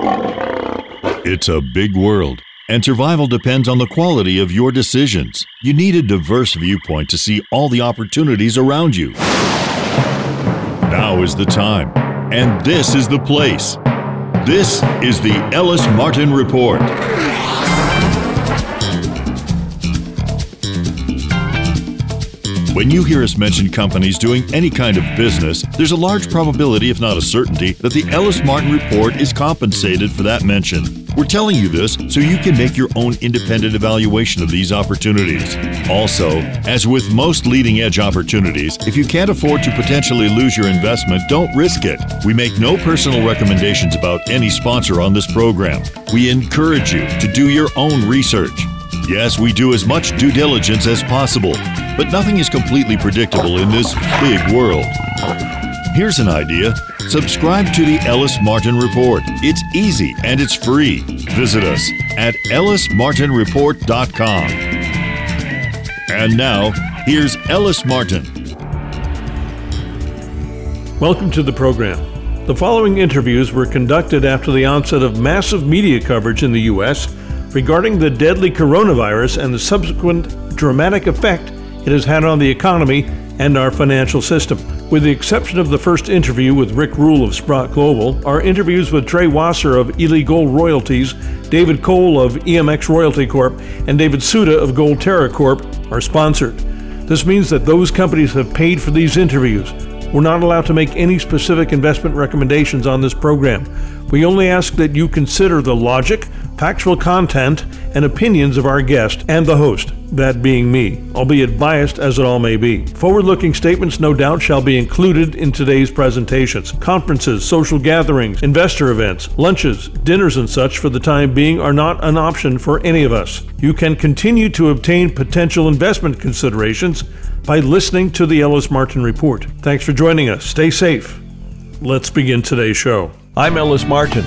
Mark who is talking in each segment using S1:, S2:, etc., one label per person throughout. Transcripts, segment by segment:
S1: It's a big world, and survival depends on the quality of your decisions. You need a diverse viewpoint to see all the opportunities around you. Now is the time, and this is the place. This is the Ellis Martin Report. When you hear us mention companies doing any kind of business, there's a large probability, if not a certainty, that the Ellis Martin Report is compensated for that mention. We're telling you this so you can make your own independent evaluation of these opportunities. Also, as with most leading edge opportunities, if you can't afford to potentially lose your investment, don't risk it. We make no personal recommendations about any sponsor on this program. We encourage you to do your own research. Yes, we do as much due diligence as possible, but nothing is completely predictable in this big world. Here's an idea. Subscribe to the Ellis Martin Report. It's easy and it's free. Visit us at ellismartinreport.com. And now, here's Ellis Martin.
S2: Welcome to the program. The following interviews were conducted after the onset of massive media coverage in the U.S regarding the deadly coronavirus and the subsequent dramatic effect it has had on the economy and our financial system. With the exception of the first interview with Rick Rule of Sprott Global, our interviews with Trey Wasser of Ely Gold Royalties, David Cole of EMX Royalty Corp, and David Suda of Gold Terra Corp are sponsored. This means that those companies have paid for these interviews. We're not allowed to make any specific investment recommendations on this program. We only ask that you consider the logic, factual content, and opinions of our guest and the host, that being me, albeit biased as it all may be. Forward looking statements, no doubt, shall be included in today's presentations. Conferences, social gatherings, investor events, lunches, dinners, and such for the time being are not an option for any of us. You can continue to obtain potential investment considerations by listening to the Ellis Martin Report. Thanks for joining us. Stay safe. Let's begin today's show. I'm Ellis Martin.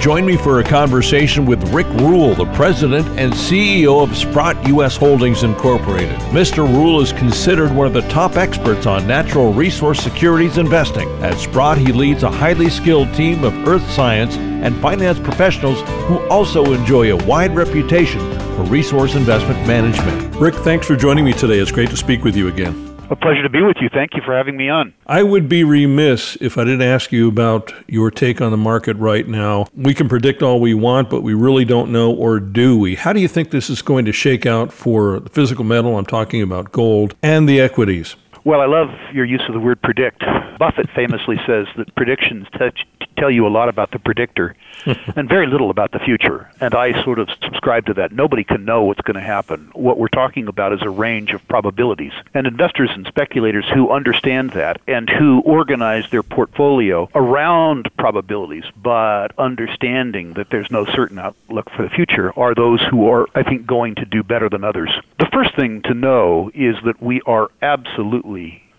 S2: Join me for a conversation with Rick Rule, the president and CEO of Sprott U.S. Holdings Incorporated. Mr. Rule is considered one of the top experts on natural resource securities investing. At Sprott, he leads a highly skilled team of earth science and finance professionals who also enjoy a wide reputation for resource investment management. Rick, thanks for joining me today. It's great to speak with you again.
S3: A pleasure to be with you. Thank you for having me on.
S2: I would be remiss if I didn't ask you about your take on the market right now. We can predict all we want, but we really don't know, or do we? How do you think this is going to shake out for the physical metal? I'm talking about gold and the equities.
S3: Well, I love your use of the word predict. Buffett famously says that predictions touch, tell you a lot about the predictor and very little about the future. And I sort of subscribe to that. Nobody can know what's going to happen. What we're talking about is a range of probabilities. And investors and speculators who understand that and who organize their portfolio around probabilities, but understanding that there's no certain outlook for the future, are those who are, I think, going to do better than others. The first thing to know is that we are absolutely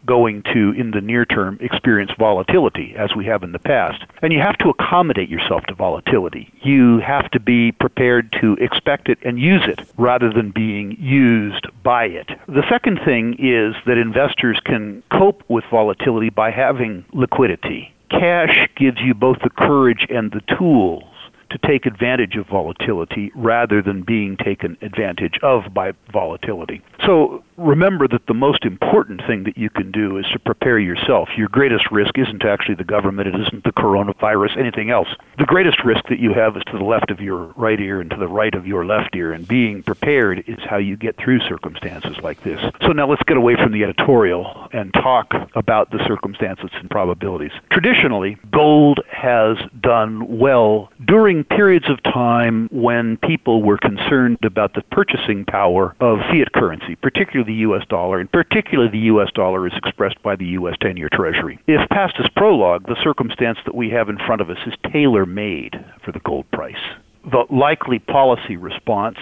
S3: going to, in the near term, experience volatility as we have in the past. And you have to accommodate yourself to volatility. You have to be prepared to expect it and use it rather than being used by it. The second thing is that investors can cope with volatility by having liquidity. Cash gives you both the courage and the tools to take advantage of volatility rather than being taken advantage of by volatility. So remember that the most important thing that you can do is to prepare yourself. Your greatest risk isn't actually the government, it isn't the coronavirus, anything else. The greatest risk that you have is to the left of your right ear and to the right of your left ear, and being prepared is how you get through circumstances like this. So now let's get away from the editorial and talk about the circumstances and probabilities. Traditionally, gold has done well during periods of time when people were concerned about the purchasing power of fiat currency, particularly the U.S. dollar, and particularly the U.S. dollar is expressed by the U.S. 10 year Treasury. If past is prologue, the circumstance that we have in front of us is tailor made for the gold price. The likely policy response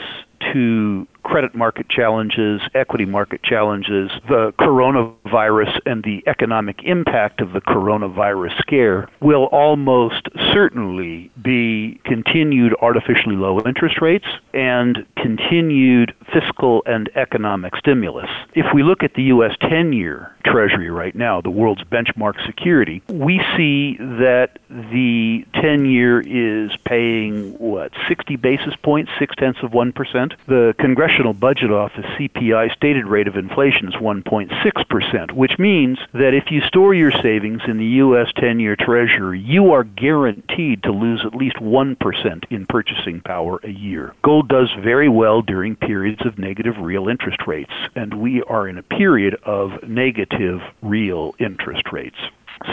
S3: to credit market challenges, equity market challenges, the coronavirus and the economic impact of the coronavirus scare will almost certainly be continued artificially low interest rates and continued fiscal and economic stimulus. If we look at the U.S. 10 year Treasury right now, the world's benchmark security, we see that the 10 year is paying, what, 60 basis points, six tenths of 1%. The Congressional Budget Office CPI stated rate of inflation is 1.6%, which means that if you store your savings in the U.S. 10 year Treasury, you are guaranteed to lose at least 1% in purchasing power a year. Gold does very well during periods of negative real interest rates, and we are in a period of negative real interest rates.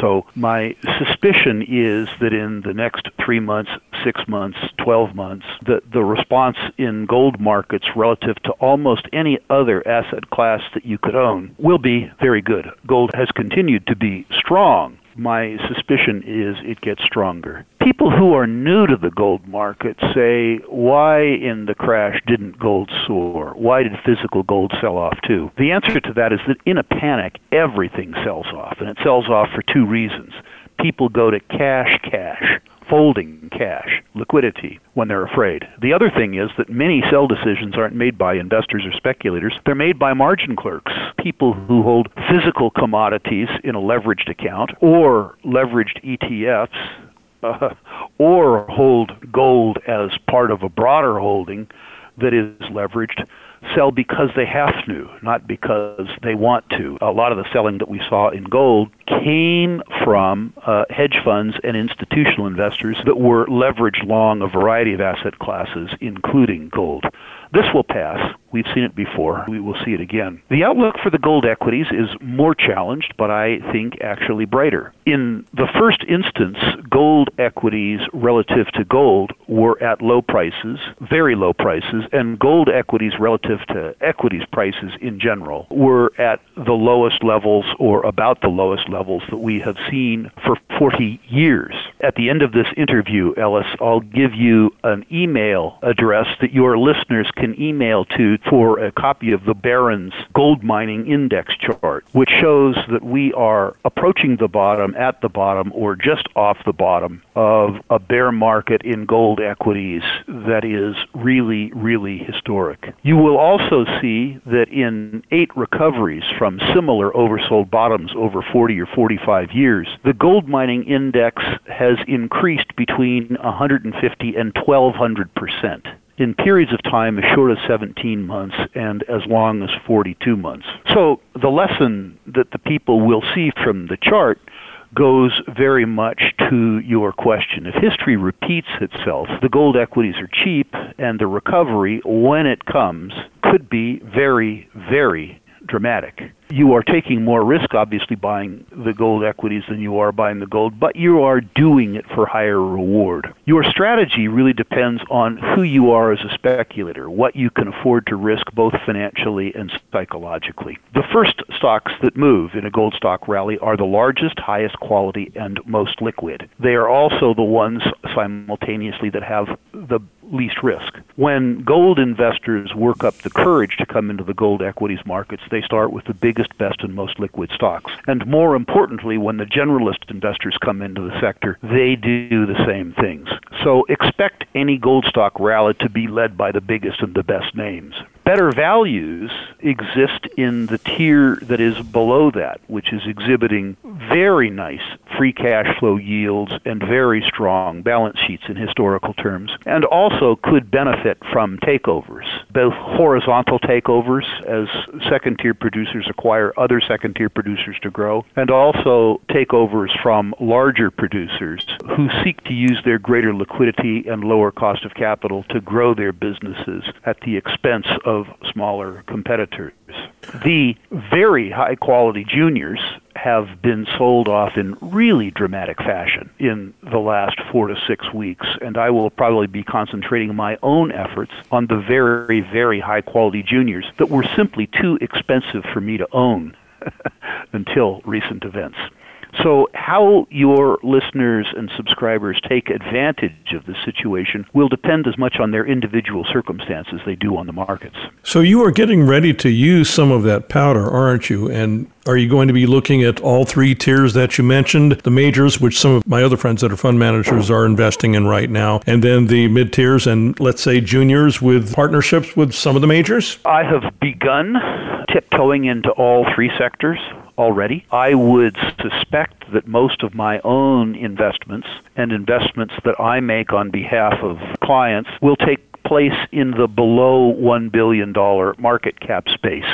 S3: So my suspicion is that in the next three months, six months, 12 months, the, the response in gold markets relative to almost any other asset class that you could own will be very good. Gold has continued to be strong my suspicion is it gets stronger. People who are new to the gold market say, why in the crash didn't gold soar? Why did physical gold sell off too? The answer to that is that in a panic, everything sells off, and it sells off for two reasons. People go to cash, cash folding cash, liquidity, when they're afraid. The other thing is that many sell decisions aren't made by investors or speculators, they're made by margin clerks, people who hold physical commodities in a leveraged account or leveraged ETFs. Uh, or hold gold as part of a broader holding that is leveraged sell because they have to, not because they want to. A lot of the selling that we saw in gold came from uh, hedge funds and institutional investors that were leveraged long a variety of asset classes, including gold. This will pass. We've seen it before. We will see it again. The outlook for the gold equities is more challenged, but I think actually brighter. In the first instance, gold equities relative to gold were at low prices, very low prices, and gold equities relative to equities prices in general were at the lowest levels or about the lowest levels that we have seen for 40 years. At the end of this interview, Ellis, I'll give you an email address that your listeners can email to for a copy of the Barron's Gold Mining Index chart, which shows that we are approaching the bottom, at the bottom, or just off the bottom of a bear market in gold equities that is really, really historic. You will also see that in eight recoveries from similar oversold bottoms over 40 or 45 years, the gold mining index has increased between 150 and 1200 percent in periods of time as short as 17 months and as long as 42 months. So the lesson that the people will see from the chart goes very much to your question. If history repeats itself, the gold equities are cheap, and the recovery, when it comes, could be very, very dramatic you are taking more risk, obviously, buying the gold equities than you are buying the gold, but you are doing it for higher reward. Your strategy really depends on who you are as a speculator, what you can afford to risk both financially and psychologically. The first stocks that move in a gold stock rally are the largest, highest quality, and most liquid. They are also the ones simultaneously that have the least risk. When gold investors work up the courage to come into the gold equities markets, they start with the big biggest, best, and most liquid stocks. And more importantly, when the generalist investors come into the sector, they do the same things. So expect any gold stock rally to be led by the biggest and the best names. Better values exist in the tier that is below that, which is exhibiting very nice free cash flow yields and very strong balance sheets in historical terms, and also could benefit from takeovers, both horizontal takeovers as second tier producers acquire other second tier producers to grow, and also takeovers from larger producers who seek to use their greater liquidity and lower cost of capital to grow their businesses at the expense of smaller competitors. The very high quality juniors have been sold off in really dramatic fashion in the last four to six weeks, and I will probably be concentrating my own efforts on the very, very high quality juniors that were simply too expensive for me to own until recent events. So, how your listeners and subscribers take advantage of the situation will depend as much on their individual circumstances as they do on the markets.
S2: So, you are getting ready to use some of that powder, aren't you? And are you going to be looking at all three tiers that you mentioned? The majors, which some of my other friends that are fund managers are investing in right now, and then the mid tiers and let's say juniors with partnerships with some of the majors?
S3: I have begun tiptoeing into all three sectors already. I would suspect that most of my own investments and investments that I make on behalf of clients will take place in the below $1 billion market cap space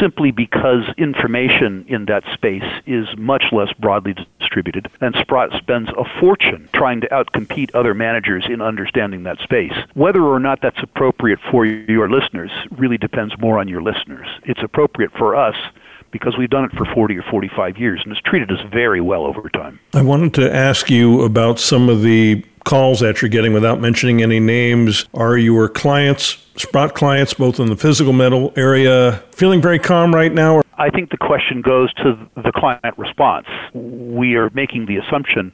S3: simply because information in that space is much less broadly distributed, and Sprott spends a fortune trying to outcompete other managers in understanding that space. Whether or not that's appropriate for your listeners really depends more on your listeners. It's appropriate for us because we've done it for 40 or 45 years and it's treated us very well over time.
S2: I wanted to ask you about some of the calls that you're getting without mentioning any names. Are your clients, Sprott clients, both in the physical metal area, feeling very calm right now?
S3: I think the question goes to the client response. We are making the assumption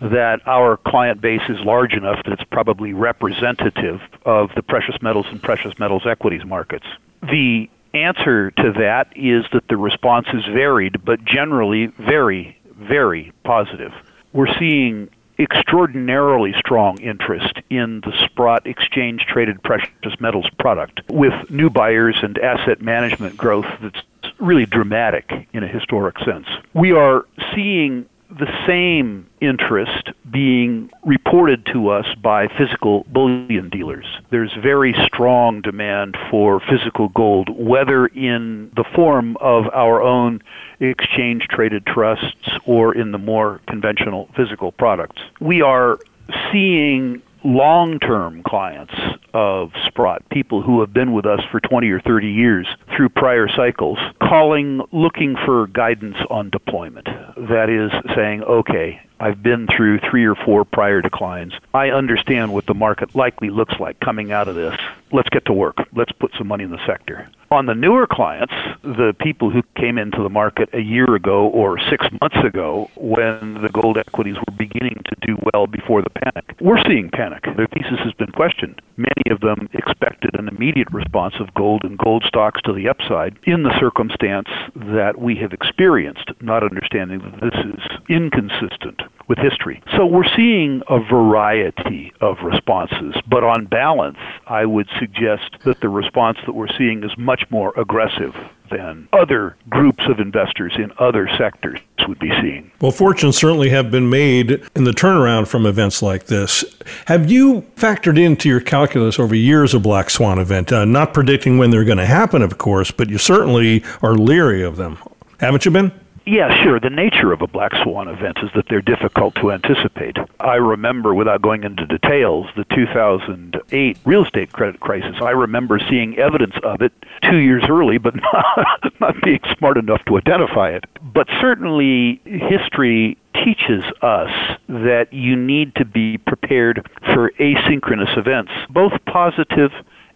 S3: that our client base is large enough that it's probably representative of the precious metals and precious metals equities markets. The answer to that is that the response is varied, but generally very, very positive. We're seeing extraordinarily strong interest in the Sprott exchange traded precious metals product with new buyers and asset management growth that's really dramatic in a historic sense. We are seeing the same interest being reported to us by physical bullion dealers. There's very strong demand for physical gold, whether in the form of our own exchange traded trusts or in the more conventional physical products. We are seeing long term clients of Sprott, people who have been with us for 20 or 30 years through prior cycles, calling looking for guidance on deployment. That is saying, okay, I've been through three or four prior declines. I understand what the market likely looks like coming out of this. Let's get to work. Let's put some money in the sector. On the newer clients, the people who came into the market a year ago or six months ago when the gold equities were beginning to do well before the panic, we're seeing panic. Their thesis has been questioned. Many of them expected an immediate response of gold and gold stocks to the upside in the circumstance that we have experienced, not understanding that this is inconsistent with history. So we're seeing a variety of responses, but on balance, I would suggest that the response that we're seeing is much more aggressive than other groups of investors in other sectors would be seeing.
S2: Well, fortunes certainly have been made in the turnaround from events like this. Have you factored into your calculus over years a black swan event? Uh, not predicting when they're going to happen, of course, but you certainly are leery of them. Haven't you been?
S3: Yeah, sure. The nature of a black swan event is that they're difficult to anticipate. I remember, without going into details, the 2008 real estate credit crisis. I remember seeing evidence of it two years early, but not, not being smart enough to identify it. But certainly, history teaches us that you need to be prepared for asynchronous events, both positive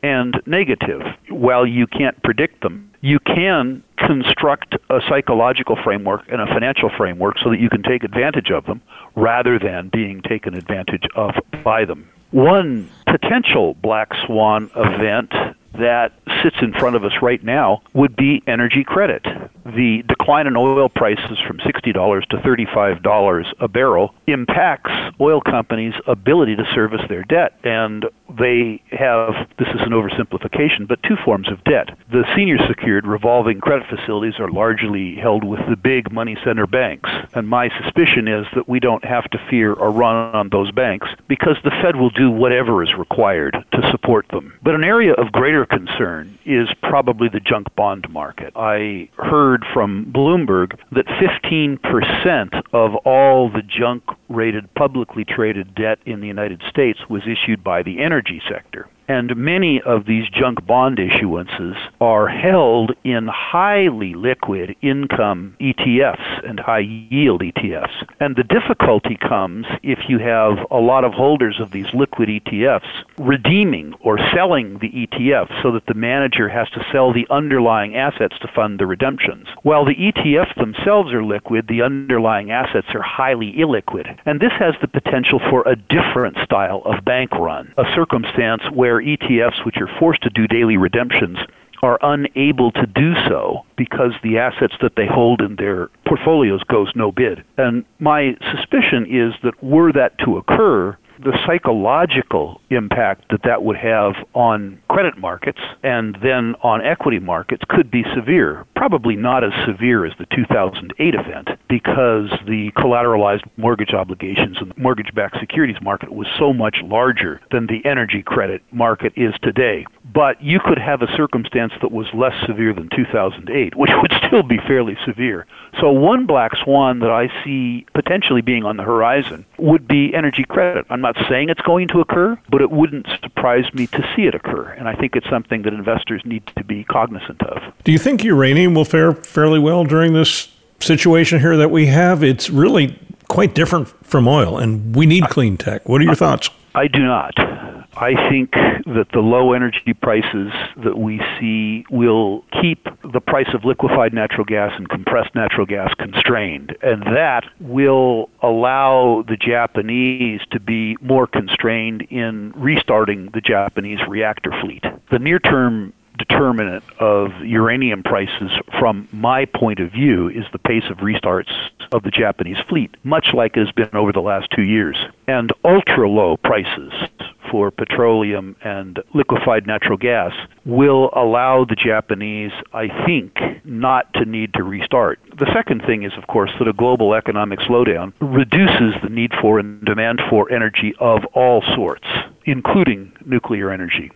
S3: and negative. While you can't predict them, you can construct a psychological framework and a financial framework so that you can take advantage of them rather than being taken advantage of by them. One potential black swan event that sits in front of us right now would be energy credit. The decline in oil prices from $60 to $35 a barrel impacts oil companies' ability to service their debt. And they have, this is an oversimplification, but two forms of debt. The senior secured revolving credit facilities are largely held with the big money center banks. And my suspicion is that we don't have to fear a run on those banks because the Fed will do whatever is required to support them. But an area of greater concern is probably the junk bond market. I heard from Bloomberg that 15% of all the junk rated publicly traded debt in the United States was issued by the energy sector. And many of these junk bond issuances are held in highly liquid income ETFs and high yield ETFs. And the difficulty comes if you have a lot of holders of these liquid ETFs redeeming or selling the ETF so that the manager has to sell the underlying assets to fund the redemptions. While the ETFs themselves are liquid, the underlying assets are highly illiquid. And this has the potential for a different style of bank run, a circumstance where ETFs, which are forced to do daily redemptions, are unable to do so because the assets that they hold in their portfolios goes no bid. And my suspicion is that were that to occur, the psychological impact that that would have on credit markets and then on equity markets could be severe. Probably not as severe as the 2008 event because the collateralized mortgage obligations and the mortgage backed securities market was so much larger than the energy credit market is today. But you could have a circumstance that was less severe than 2008, which would still be fairly severe. So, one black swan that I see potentially being on the horizon would be energy credit. I'm not saying it's going to occur, but it wouldn't surprise me to see it occur. And I think it's something that investors need to be cognizant of.
S2: Do you think uranium will fare fairly well during this situation here that we have? It's really quite different from oil, and we need clean tech. What are your thoughts?
S3: I do not. I think that the low energy prices that we see will keep the price of liquefied natural gas and compressed natural gas constrained. And that will allow the Japanese to be more constrained in restarting the Japanese reactor fleet. The near term determinant of uranium prices from my point of view is the pace of restarts of the Japanese fleet, much like it has been over the last two years. And ultra low prices for petroleum and liquefied natural gas will allow the Japanese, I think, not to need to restart. The second thing is, of course, that a global economic slowdown reduces the need for and demand for energy of all sorts, including nuclear energy.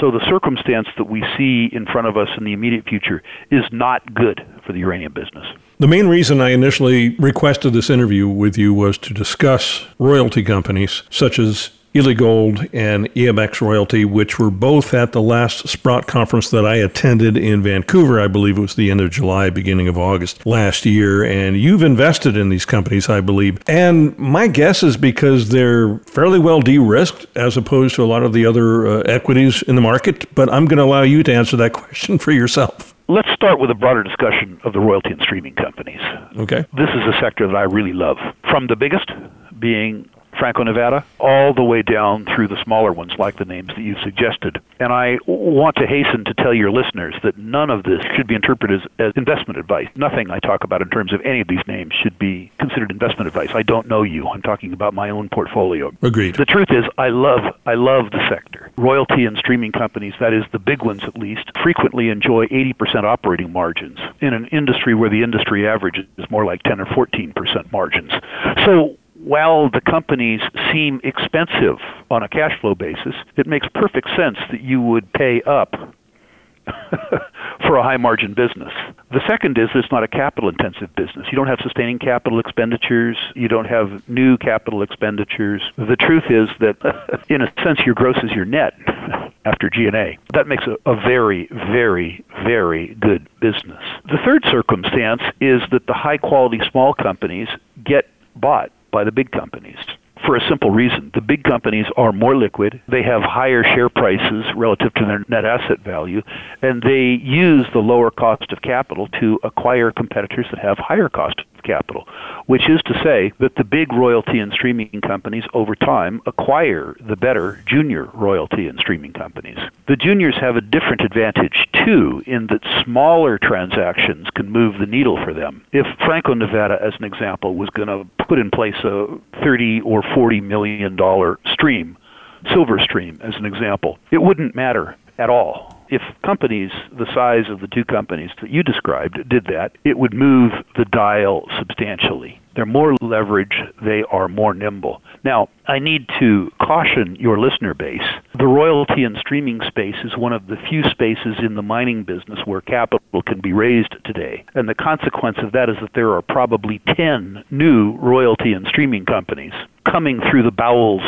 S3: So the circumstance that we see in front of us in the immediate future is not good for the uranium business.
S2: The main reason I initially requested this interview with you was to discuss royalty companies such as Ely Gold and EMX Royalty, which were both at the last Sprott conference that I attended in Vancouver. I believe it was the end of July, beginning of August last year. And you've invested in these companies, I believe. And my guess is because they're fairly well de risked as opposed to a lot of the other uh, equities in the market. But I'm going to allow you to answer that question for yourself.
S3: Let's start with a broader discussion of the royalty and streaming companies.
S2: Okay.
S3: This is a sector that I really love. From the biggest being Franco Nevada, all the way down through the smaller ones, like the names that you've suggested. And I want to hasten to tell your listeners that none of this should be interpreted as, as investment advice. Nothing I talk about in terms of any of these names should be considered investment advice. I don't know you. I'm talking about my own portfolio.
S2: Agreed.
S3: The truth is, I love, I love the sector. Royalty and streaming companies, that is the big ones at least, frequently enjoy 80% operating margins in an industry where the industry average is more like 10 or 14% margins. So while the companies seem expensive on a cash flow basis, it makes perfect sense that you would pay up for a high margin business. The second is it's not a capital intensive business. You don't have sustaining capital expenditures, you don't have new capital expenditures. The truth is that in a sense your gross is your net after G&A. That makes a, a very very very good business. The third circumstance is that the high quality small companies get bought by the big companies for a simple reason. The big companies are more liquid, they have higher share prices relative to their net asset value, and they use the lower cost of capital to acquire competitors that have higher cost capital, which is to say that the big royalty and streaming companies over time acquire the better junior royalty and streaming companies. The juniors have a different advantage too in that smaller transactions can move the needle for them. If Franco Nevada as an example was going to put in place a 30 or 40 million dollar stream, silver stream as an example, it wouldn't matter at all if companies the size of the two companies that you described did that, it would move the dial substantially. They're more leverage, they are more nimble. Now, I need to caution your listener base. The royalty and streaming space is one of the few spaces in the mining business where capital can be raised today. And the consequence of that is that there are probably 10 new royalty and streaming companies coming through the bowels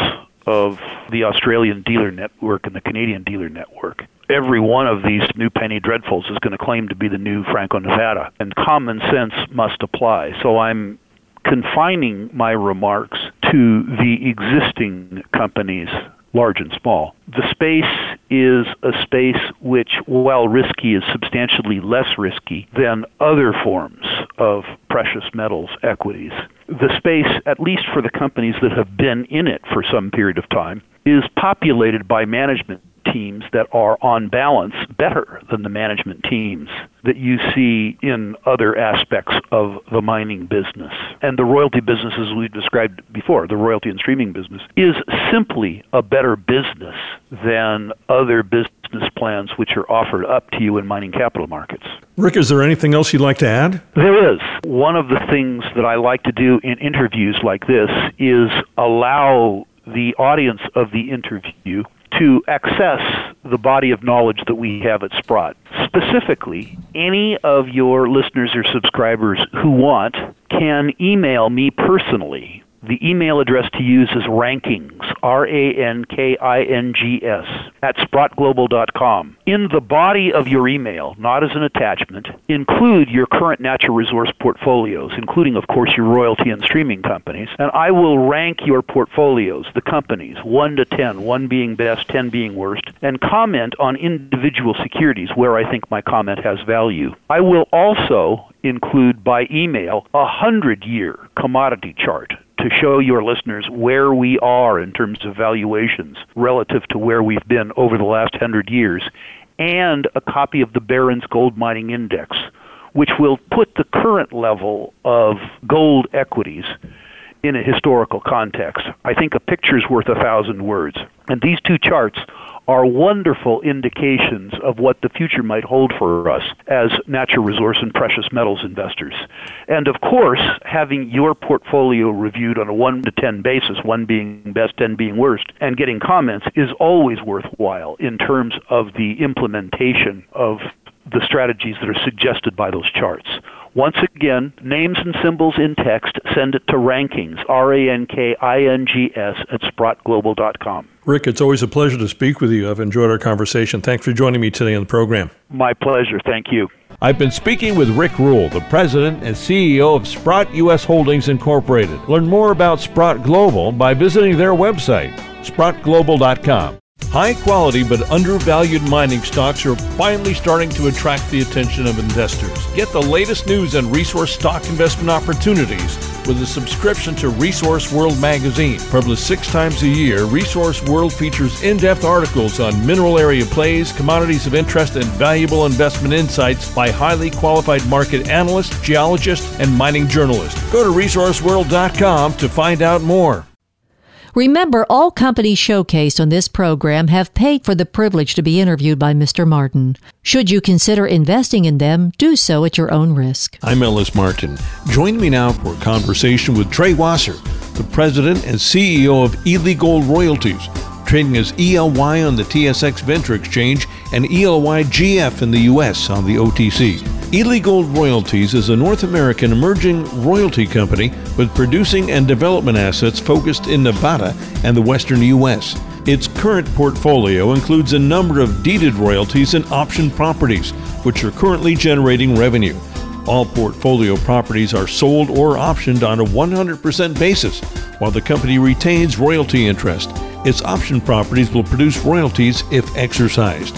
S3: of the Australian dealer network and the Canadian dealer network. Every one of these new penny dreadfuls is going to claim to be the new Franco Nevada, and common sense must apply. So I'm confining my remarks to the existing companies large and small. The space is a space which, while risky, is substantially less risky than other forms of precious metals equities. The space, at least for the companies that have been in it for some period of time, is populated by management teams that are on balance better than the management teams that you see in other aspects of the mining business. And the royalty business, as we described before, the royalty and streaming business, is simply a better business than other business plans which are offered up to you in mining capital markets.
S2: Rick, is there anything else you'd like to add?
S3: There is. One of the things that I like to do in interviews like this is allow the audience of the interview to access the body of knowledge that we have at Sprott. Specifically, any of your listeners or subscribers who want can email me personally the email address to use is rankings, R A N K I N G S, at sprottglobal.com. In the body of your email, not as an attachment, include your current natural resource portfolios, including, of course, your royalty and streaming companies. And I will rank your portfolios, the companies, 1 to 10, 1 being best, 10 being worst, and comment on individual securities where I think my comment has value. I will also include by email a 100 year commodity chart to show your listeners where we are in terms of valuations relative to where we've been over the last hundred years, and a copy of the Barron's Gold Mining Index, which will put the current level of gold equities in a historical context. I think a picture's worth a thousand words. And these two charts are wonderful indications of what the future might hold for us as natural resource and precious metals investors. And of course, having your portfolio reviewed on a 1 to 10 basis, 1 being best, 10 being worst, and getting comments is always worthwhile in terms of the implementation of the strategies that are suggested by those charts. Once again, names and symbols in text, send it to rankings, R A N K I N G S, at sprottglobal.com.
S2: Rick, it's always a pleasure to speak with you. I've enjoyed our conversation. Thanks for joining me today on the program.
S3: My pleasure. Thank you.
S2: I've been speaking with Rick Rule, the president and CEO of Sprott U.S. Holdings Incorporated. Learn more about Sprott Global by visiting their website, sprottglobal.com. High quality but undervalued mining stocks are finally starting to attract the attention of investors. Get the latest news and resource stock investment opportunities with a subscription to Resource World magazine. Published six times a year, Resource World features in depth articles on mineral area plays, commodities of interest, and valuable investment insights by highly qualified market analysts, geologists, and mining journalists. Go to resourceworld.com to find out more.
S4: Remember, all companies showcased on this program have paid for the privilege to be interviewed by Mr. Martin. Should you consider investing in them, do so at your own risk.
S2: I'm Ellis Martin. Join me now for a conversation with Trey Wasser, the president and CEO of Ely Gold Royalties trading as ELY on the TSX Venture Exchange and ELYGF in the U.S. on the OTC. Gold Royalties is a North American emerging royalty company with producing and development assets focused in Nevada and the western U.S. Its current portfolio includes a number of deeded royalties and option properties, which are currently generating revenue. All portfolio properties are sold or optioned on a 100% basis, while the company retains royalty interest. Its option properties will produce royalties if exercised.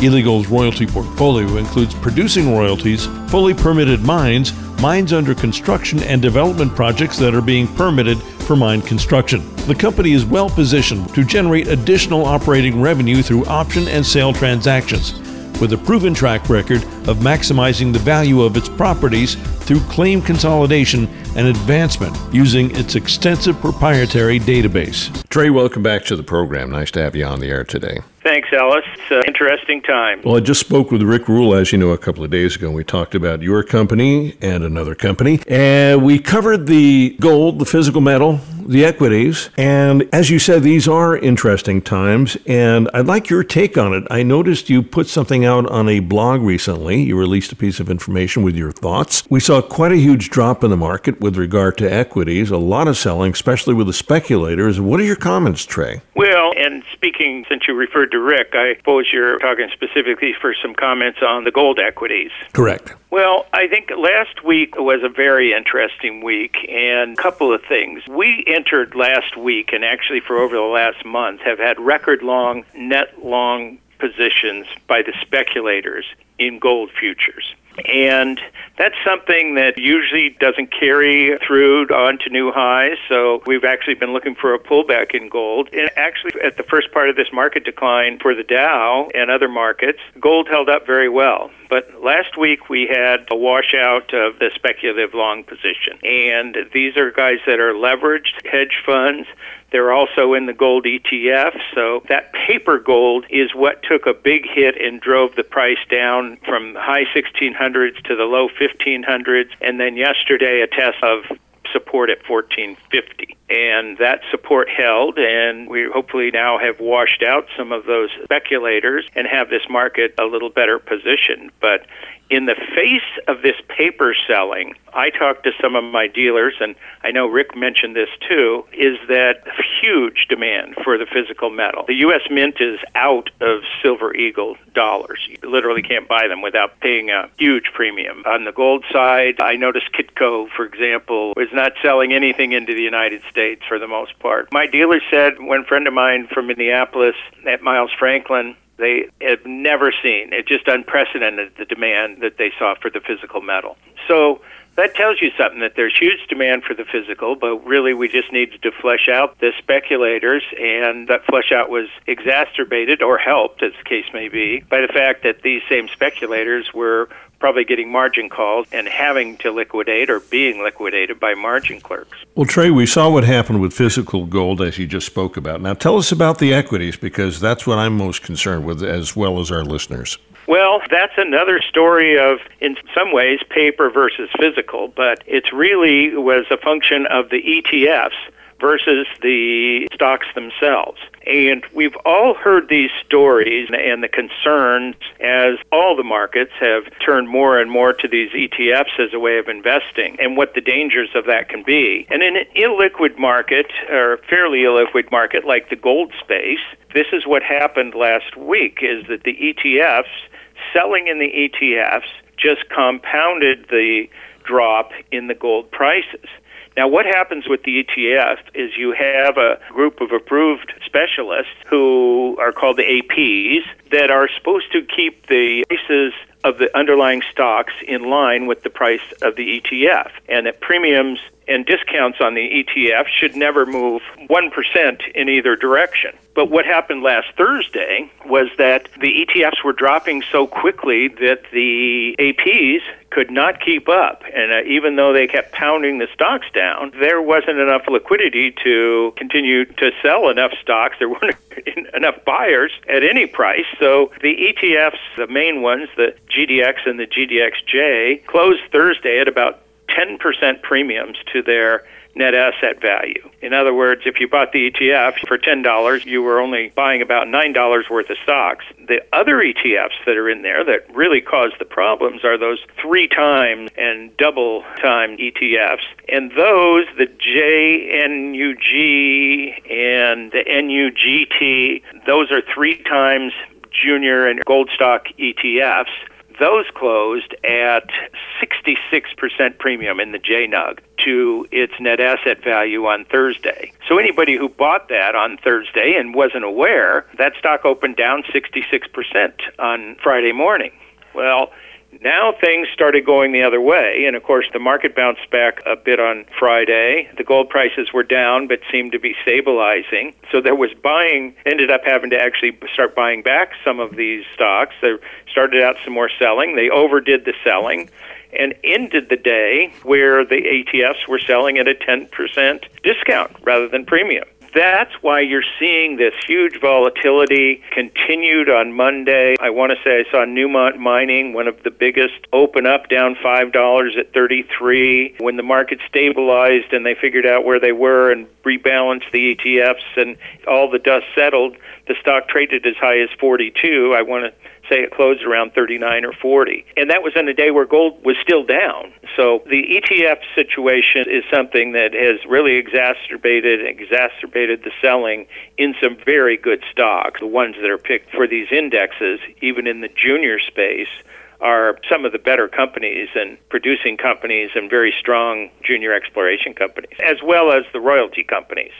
S2: Gold's royalty portfolio includes producing royalties, fully permitted mines, mines under construction, and development projects that are being permitted for mine construction. The company is well positioned to generate additional operating revenue through option and sale transactions with a proven track record of maximizing the value of its properties through claim consolidation and advancement using its extensive proprietary database. Trey, welcome back to the program. Nice to have you on the air today.
S5: Thanks, Ellis. It's an interesting time.
S2: Well, I just spoke with Rick Rule, as you know, a couple of days ago. And We talked about your company and another company, and we covered the gold, the physical metal, the equities. And as you said, these are interesting times. And I'd like your take on it. I noticed you put something out on a blog recently. You released a piece of information with your thoughts. We saw quite a huge drop in the market with regard to equities, a lot of selling, especially with the speculators. What are your comments, Trey?
S5: Well, and speaking, since you referred to Rick, I suppose you're talking specifically for some comments on the gold equities.
S2: Correct.
S5: Well, I think last week was a very interesting week, and a couple of things. We entered last week, and actually for over the last month, have had record long net long positions by the speculators in gold futures. And that's something that usually doesn't carry through on to new highs. So we've actually been looking for a pullback in gold. And actually, at the first part of this market decline for the Dow and other markets, gold held up very well. But last week we had a washout of the speculative long position. And these are guys that are leveraged hedge funds they're also in the gold ETF. So that paper gold is what took a big hit and drove the price down from high 1600s to the low 1500s. And then yesterday, a test of support at 1450 and that support held and we hopefully now have washed out some of those speculators and have this market a little better positioned but in the face of this paper selling, I talked to some of my dealers, and I know Rick mentioned this too, is that huge demand for the physical metal. The U.S. Mint is out of Silver Eagle dollars. You literally can't buy them without paying a huge premium. On the gold side, I noticed Kitco, for example, is not selling anything into the United States for the most part. My dealer said, one friend of mine from Minneapolis at Miles Franklin, they have never seen. It's just unprecedented the demand that they saw for the physical metal. So that tells you something that there's huge demand for the physical, but really we just needed to flesh out the speculators, and that flesh out was exacerbated or helped, as the case may be, by the fact that these same speculators were probably getting margin calls and having to liquidate or being liquidated by margin clerks.
S2: Well, Trey, we saw what happened with physical gold as you just spoke about. Now, tell us about the equities because that's what I'm most concerned with, as well as our listeners.
S5: Well, that's another story of, in some ways, paper versus physical, but it really was a function of the ETFs versus the stocks themselves. And we've all heard these stories and the concerns as all the markets have turned more and more to these ETFs as a way of investing and what the dangers of that can be. And in an illiquid market, or fairly illiquid market like the gold space, this is what happened last week is that the ETFs, selling in the ETFs, just compounded the drop in the gold prices. Now, what happens with the ETF is you have a group of approved specialists who are called the APs that are supposed to keep the prices of the underlying stocks in line with the price of the ETF, and that premiums and discounts on the ETF should never move 1% in either direction. But what happened last Thursday was that the ETFs were dropping so quickly that the APs could not keep up. And uh, even though they kept pounding the stocks down, there wasn't enough liquidity to continue to sell enough stocks. There weren't enough buyers at any price. So the ETFs, the main ones, the GDX and the GDXJ, closed Thursday at about 10% premiums to their net asset value. In other words, if you bought the ETF for $10, you were only buying about $9 worth of stocks. The other ETFs that are in there that really cause the problems are those three times and double time ETFs. And those, the JNUG and the NUGT, those are three times junior and gold stock ETFs those closed at 66% premium in the JNUG to its net asset value on Thursday. So anybody who bought that on Thursday and wasn't aware, that stock opened down 66% on Friday morning. Well, now things started going the other way, and of course, the market bounced back a bit on Friday. The gold prices were down, but seemed to be stabilizing. So there was buying, ended up having to actually start buying back some of these stocks. They started out some more selling. They overdid the selling and ended the day where the ETFs were selling at a 10% discount rather than premium. That's why you're seeing this huge volatility continued on Monday. I want to say I saw Newmont Mining, one of the biggest, open up down $5 at 33 when the market stabilized and they figured out where they were and rebalanced the ETFs and all the dust settled. The stock traded as high as 42. I want to say it closed around 39 or 40. And that was on a day where gold was still down. So the ETF situation is something that has really exacerbated exacerbated the selling in some very good stocks. The ones that are picked for these indexes, even in the junior space, are some of the better companies and producing companies and very strong junior exploration companies, as well as the royalty companies.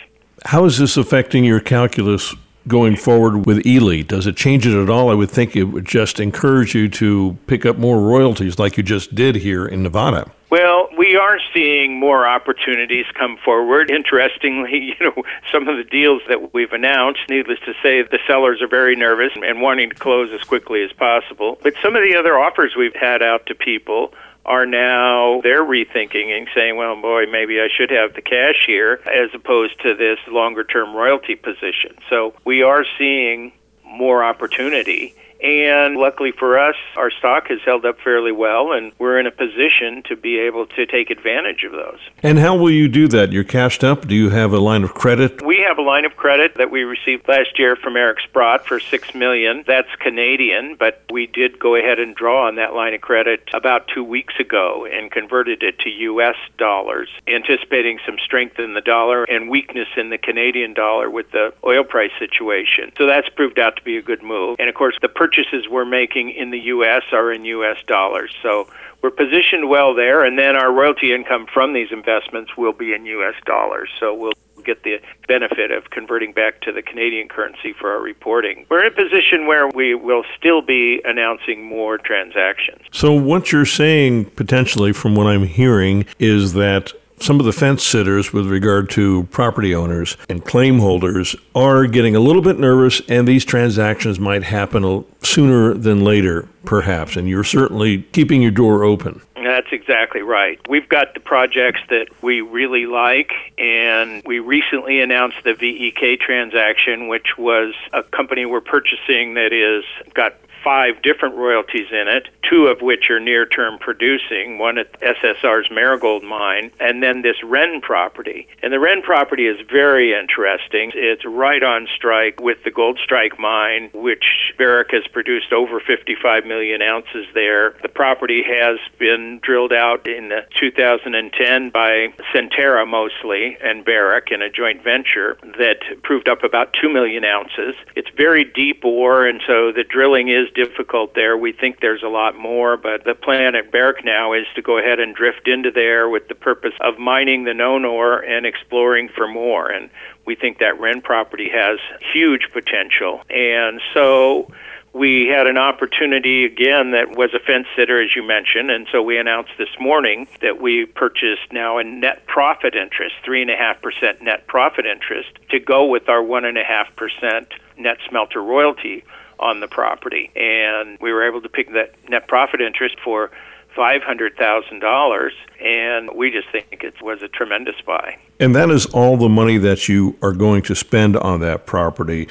S2: How is this affecting your calculus going forward with Ely? Does it change it at all? I would think it would just encourage you to pick up more royalties like you just did here in Nevada.
S5: Well, we are seeing more opportunities come forward. Interestingly, you know, some of the deals that we've announced, needless to say, the sellers are very nervous and wanting to close as quickly as possible. But some of the other offers we've had out to people are now they're rethinking and saying, well, boy, maybe I should have the cash here as opposed to this longer term royalty position. So we are seeing more opportunity and luckily for us, our stock has held up fairly well, and we're in a position to be able to take advantage of those.
S2: And how will you do that? You're cashed up? Do you have a line of credit?
S5: We have a line of credit that we received last year from Eric Sprott for six million. That's Canadian, but we did go ahead and draw on that line of credit about two weeks ago and converted it to U.S. dollars, anticipating some strength in the dollar and weakness in the Canadian dollar with the oil price situation. So that's proved out to be a good move. And of course, the purchases we're making in the U.S. are in U.S. dollars. So we're positioned well there, and then our royalty income from these investments will be in U.S. dollars. So we'll get the benefit of converting back to the Canadian currency for our reporting. We're in a position where we will still be announcing more transactions.
S2: So, what you're saying potentially, from what I'm hearing, is that some of the fence sitters with regard to property owners and claim holders are getting a little bit nervous, and these transactions might happen sooner than later, perhaps. And you're certainly keeping your door open.
S5: That's exactly right. We've got the projects that we really like, and we recently announced the VEK transaction, which was a company we're purchasing that is got five different royalties in it, two of which are near term producing, one at SSR's Marigold mine, and then this Ren property. And the Ren property is very interesting. It's right on strike with the Gold Strike mine, which Barrick has produced over 55 million ounces there. The property has been drilled out in 2010 by Centerra mostly and Barrick in a joint venture that proved up about 2 million ounces. It's very deep ore, and so the drilling is difficult there. We think there's a lot more, but the plan at Barrick now is to go ahead and drift into there with the purpose of mining the known ore and exploring for more. And we think that Ren property has huge potential. And so we had an opportunity again that was a fence sitter, as you mentioned, and so we announced this morning that we purchased now a net profit interest, three and a half percent net profit interest, to go with our one and a half percent net smelter royalty on the property. And we were able to pick that net profit interest for $500,000, and we just think it was a tremendous buy.
S2: And that is all the money that you are going to spend on that property.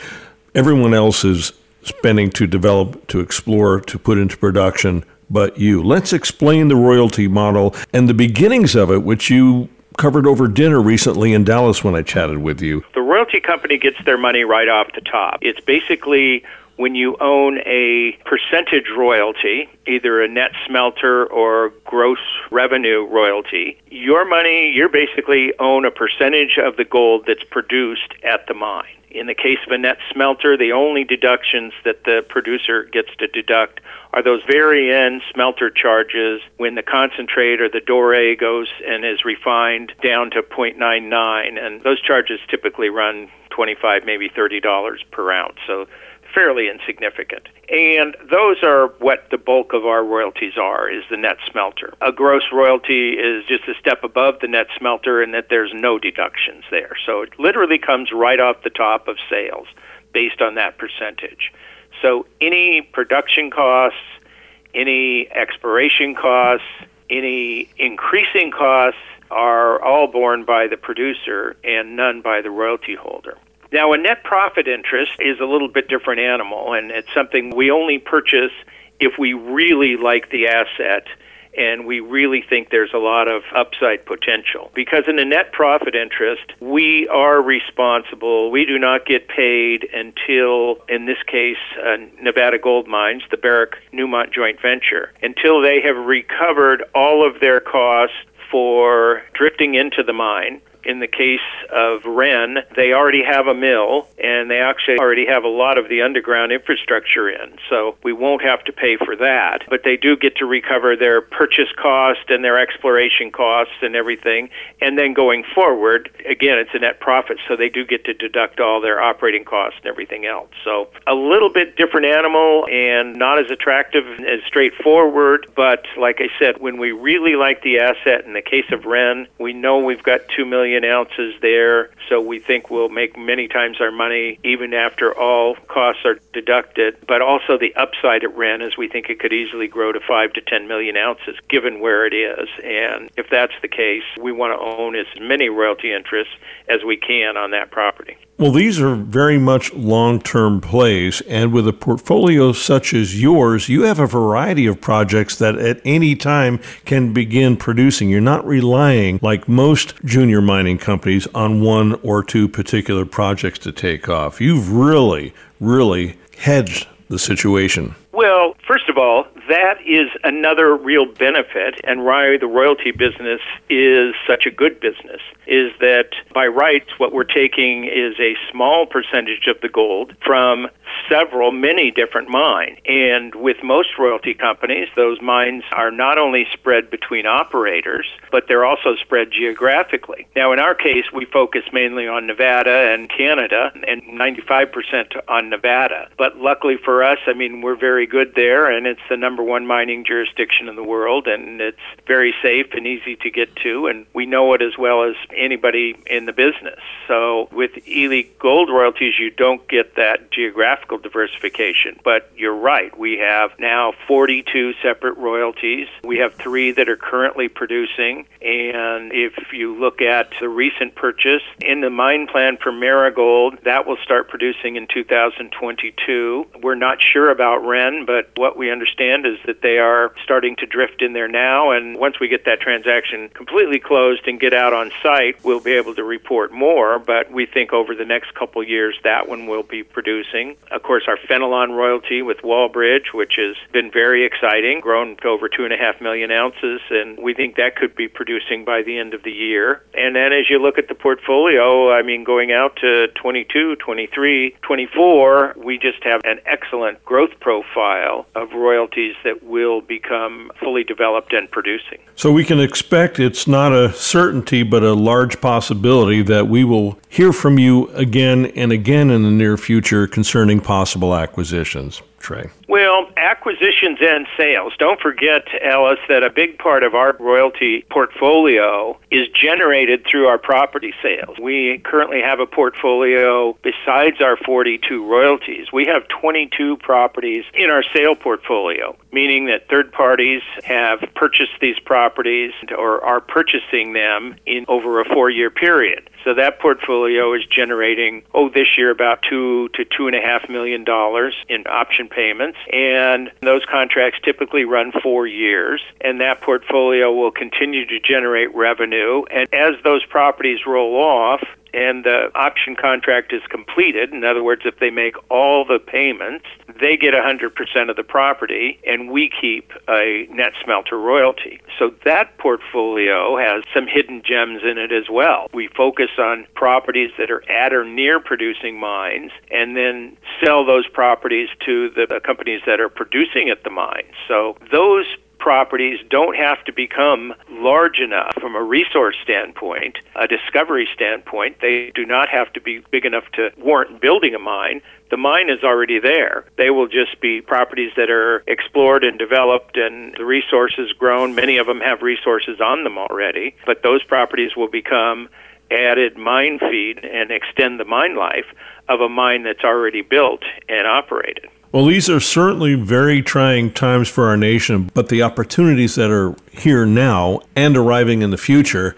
S2: Everyone else is spending to develop, to explore, to put into production, but you. Let's explain the royalty model and the beginnings of it, which you covered over dinner recently in Dallas when I chatted with you.
S5: The royalty company gets their money right off the top. It's basically when you own a percentage royalty, either a net smelter or gross revenue royalty, your money, you basically own a percentage of the gold that's produced at the mine. In the case of a net smelter, the only deductions that the producer gets to deduct are those very end smelter charges when the concentrate or the doré goes and is refined down to 0.99 and those charges typically run 25 maybe $30 per ounce. So fairly insignificant. And those are what the bulk of our royalties are is the net smelter. A gross royalty is just a step above the net smelter in that there's no deductions there. So it literally comes right off the top of sales based on that percentage. So any production costs, any exploration costs, any increasing costs are all borne by the producer and none by the royalty holder. Now, a net profit interest is a little bit different animal, and it's something we only purchase if we really like the asset and we really think there's a lot of upside potential. Because in a net profit interest, we are responsible. We do not get paid until, in this case, uh, Nevada Gold Mines, the Barrick Newmont joint venture, until they have recovered all of their costs for drifting into the mine in the case of Ren, they already have a mill and they actually already have a lot of the underground infrastructure in. So we won't have to pay for that. But they do get to recover their purchase cost and their exploration costs and everything. And then going forward, again, it's a net profit. So they do get to deduct all their operating costs and everything else. So a little bit different animal and not as attractive as straightforward. But like I said, when we really like the asset, in the case of Ren, we know we've got 2 million million ounces there, so we think we'll make many times our money even after all costs are deducted. But also the upside at Ren is we think it could easily grow to 5 to 10 million ounces given where it is. And if that's the case, we want to own as many royalty interests as we can on that property.
S2: Well, these are very much long term plays, and with a portfolio such as yours, you have a variety of projects that at any time can begin producing. You're not relying, like most junior mining companies, on one or two particular projects to take off. You've really, really hedged the situation.
S5: Well, first of all, that is another real benefit, and why the royalty business is such a good business is that by rights, what we're taking is a small percentage of the gold from several, many different mines. And with most royalty companies, those mines are not only spread between operators, but they're also spread geographically. Now, in our case, we focus mainly on Nevada and Canada, and 95% on Nevada. But luckily for us, I mean, we're very good there, and it's the number one mining jurisdiction in the world, and it's very safe and easy to get to, and we know it as well as anybody in the business. So with Ely Gold Royalties, you don't get that geographical diversification. But you're right, we have now 42 separate royalties. We have three that are currently producing, and if you look at the recent purchase in the mine plan for Marigold, that will start producing in 2022. We're not sure about Ren, but what we understand is that they are starting to drift in there now, and once we get that transaction completely closed and get out on site, we'll be able to report more, but we think over the next couple years that one will be producing. Of course, our Fenelon royalty with Wallbridge, which has been very exciting, grown to over two and a half million ounces, and we think that could be producing by the end of the year. And then as you look at the portfolio, I mean, going out to 22, 23, 24, we just have an excellent growth profile of royalties that will become fully developed and producing.
S2: So we can expect it's not a certainty, but a large possibility that we will hear from you again and again in the near future concerning possible acquisitions. Trey?
S5: Well, acquisitions and sales. Don't forget, Ellis, that a big part of our royalty portfolio is generated through our property sales. We currently have a portfolio besides our 42 royalties. We have 22 properties in our sale portfolio, meaning that third parties have purchased these properties or are purchasing them in over a four year period. So that portfolio is generating, oh, this year about two to two and a half million dollars in option payments. And those contracts typically run four years. And that portfolio will continue to generate revenue. And as those properties roll off, and the option contract is completed, in other words, if they make all the payments, they get 100% of the property, and we keep a net smelter royalty. So that portfolio has some hidden gems in it as well. We focus on properties that are at or near producing mines, and then sell those properties to the companies that are producing at the mines. So those properties don't have to become large enough from a resource standpoint, a discovery standpoint. They do not have to be big enough to warrant building a mine. The mine is already there. They will just be properties that are explored and developed and the resources grown. Many of them have resources on them already, but those properties will become added mine feed and extend the mine life of a mine that's already built and operated.
S2: Well, these are certainly very trying times for our nation, but the opportunities that are here now and arriving in the future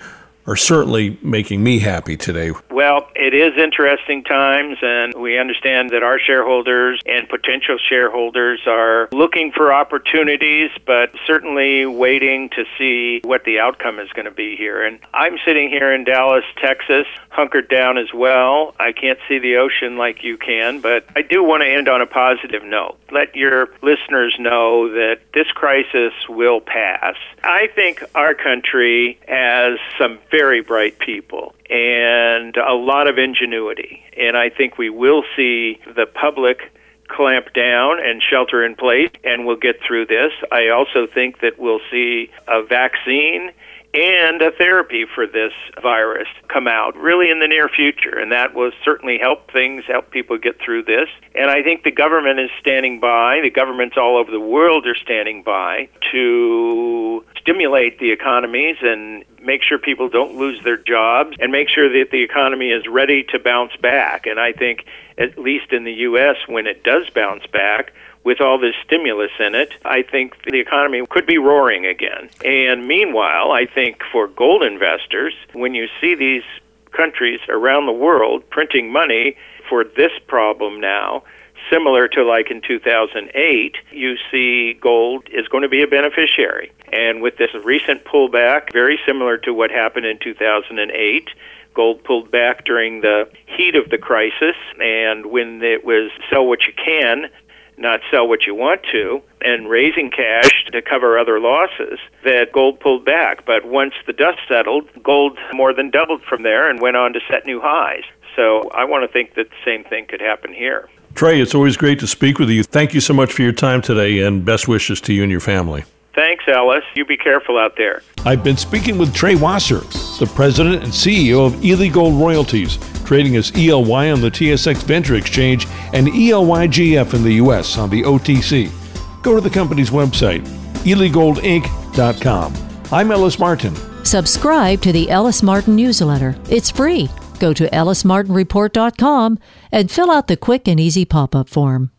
S2: are certainly making me happy today.
S5: Well, it is interesting times, and we understand that our shareholders and potential shareholders are looking for opportunities, but certainly waiting to see what the outcome is going to be here. And I'm sitting here in Dallas, Texas, hunkered down as well. I can't see the ocean like you can, but I do want to end on a positive note. Let your listeners know that this crisis will pass. I think our country has some very bright people and a lot of ingenuity. And I think we will see the public clamp down and shelter in place, and we'll get through this. I also think that we'll see a vaccine and a therapy for this virus come out really in the near future. And that will certainly help things, help people get through this. And I think the government is standing by, the governments all over the world are standing by to stimulate the economies and make sure people don't lose their jobs and make sure that the economy is ready to bounce back. And I think, at least in the U.S., when it does bounce back, with all this stimulus in it, I think the economy could be roaring again. And meanwhile, I think for gold investors, when you see these countries around the world printing money for this problem now, similar to like in 2008, you see gold is going to be a beneficiary. And with this recent pullback, very similar to what happened in 2008, gold pulled back during the heat of the crisis and when it was sell what you can not sell what you want to, and raising cash to cover other losses, that gold pulled back. But once the dust settled, gold more than doubled from there and went on to set new highs. So I want to think that the same thing could happen here.
S2: Trey, it's always great to speak with you. Thank you so much for your time today, and best wishes to you and your family.
S5: Thanks, Ellis. You be careful out there.
S2: I've been speaking with Trey Wasser, the president and CEO of Ely Gold Royalties, trading as ELY on the TSX Venture Exchange and ELYGF in the U.S. on the OTC. Go to the company's website, elygoldinc.com. I'm Ellis Martin.
S4: Subscribe to the Ellis Martin newsletter. It's free. Go to ellismartinreport.com and fill out the quick and easy pop up form.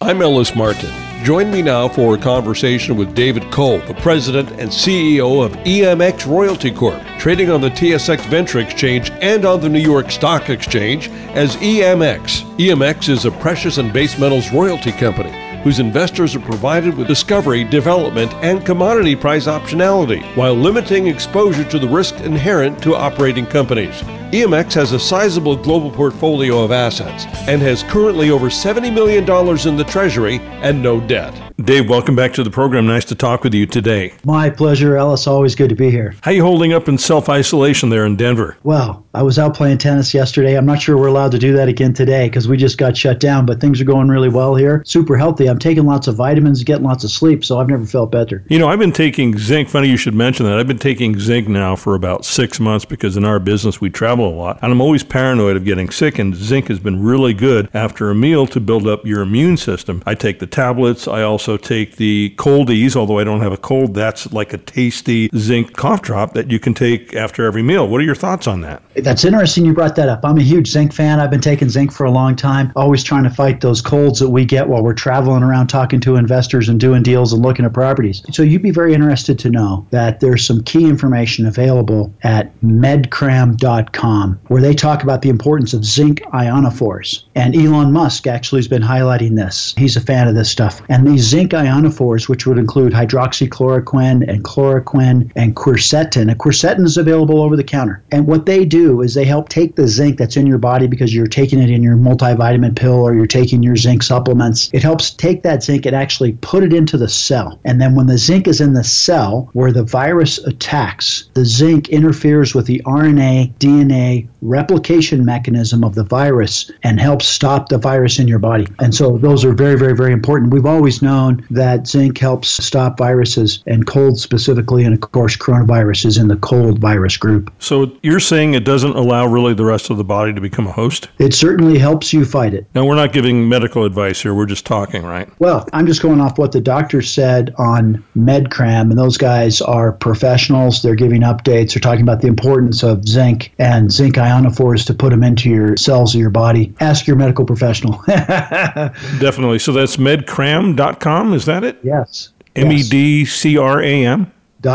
S2: I'm Ellis Martin. Join me now for a conversation with David Cole, the president and CEO of EMX Royalty Corp, trading on the TSX Venture Exchange and on the New York Stock Exchange as EMX. EMX is a precious and base metals royalty company whose investors are provided with discovery, development, and commodity price optionality while limiting exposure to the risk inherent to operating companies. EMX has a sizable global portfolio of assets and has currently over $70 million in the treasury and no debt. Dave, welcome back to the program. Nice to talk with you today.
S6: My pleasure, Ellis. Always good to be here.
S2: How you holding up in self-isolation there in Denver?
S6: Well, I was out playing tennis yesterday. I'm not sure we're allowed to do that again today because we just got shut down, but things are going really well here. Super healthy. I'm taking lots of vitamins, getting lots of sleep, so I've never felt better.
S2: You know, I've been taking zinc. Funny you should mention that. I've been taking zinc now for about six months because in our business we travel a lot, and I'm always paranoid of getting sick. And zinc has been really good after a meal to build up your immune system. I take the tablets. I also take the Cold-EEZE, although I don't have a cold. That's like a tasty zinc cough drop that you can take after every meal. What are your thoughts on that?
S6: That's interesting you brought that up. I'm a huge zinc fan. I've been taking zinc for a long time, always trying to fight those colds that we get while we're traveling around talking to investors and doing deals and looking at properties. So you'd be very interested to know that there's some key information available at medcram.com where they talk about the importance of zinc ionophores. And Elon Musk actually has been highlighting this. He's a fan of this stuff. And these zinc ionophores, which would include hydroxychloroquine and chloroquine and quercetin, quercetin is available over the counter. And what they do is they help take the zinc that's in your body because you're taking it in your multivitamin pill or you're taking your zinc supplements. It helps take that zinc and actually put it into the cell. And then when the zinc is in the cell where the virus attacks, the zinc interferes with the RNA, DNA replication mechanism of the virus and helps stop the virus in your body. And so those are very, very, very important. We've always known that zinc helps stop viruses and cold specifically, and of course, coronavirus is in the cold virus group.
S2: So you're saying it doesn't allow really the rest of the body to become a host?
S6: It certainly helps you fight it.
S2: Now, we're not giving medical advice here, we're just talking, right?
S6: Well, I'm just going off what the doctor said on MedCram, and those guys are professionals. They're giving updates. They're talking about the importance of zinc and zinc ionophores to put them into your cells of your body. Ask your medical professional.
S2: Definitely. So that's medcram.com, is that it?
S6: Yes.
S2: M E D C R A M?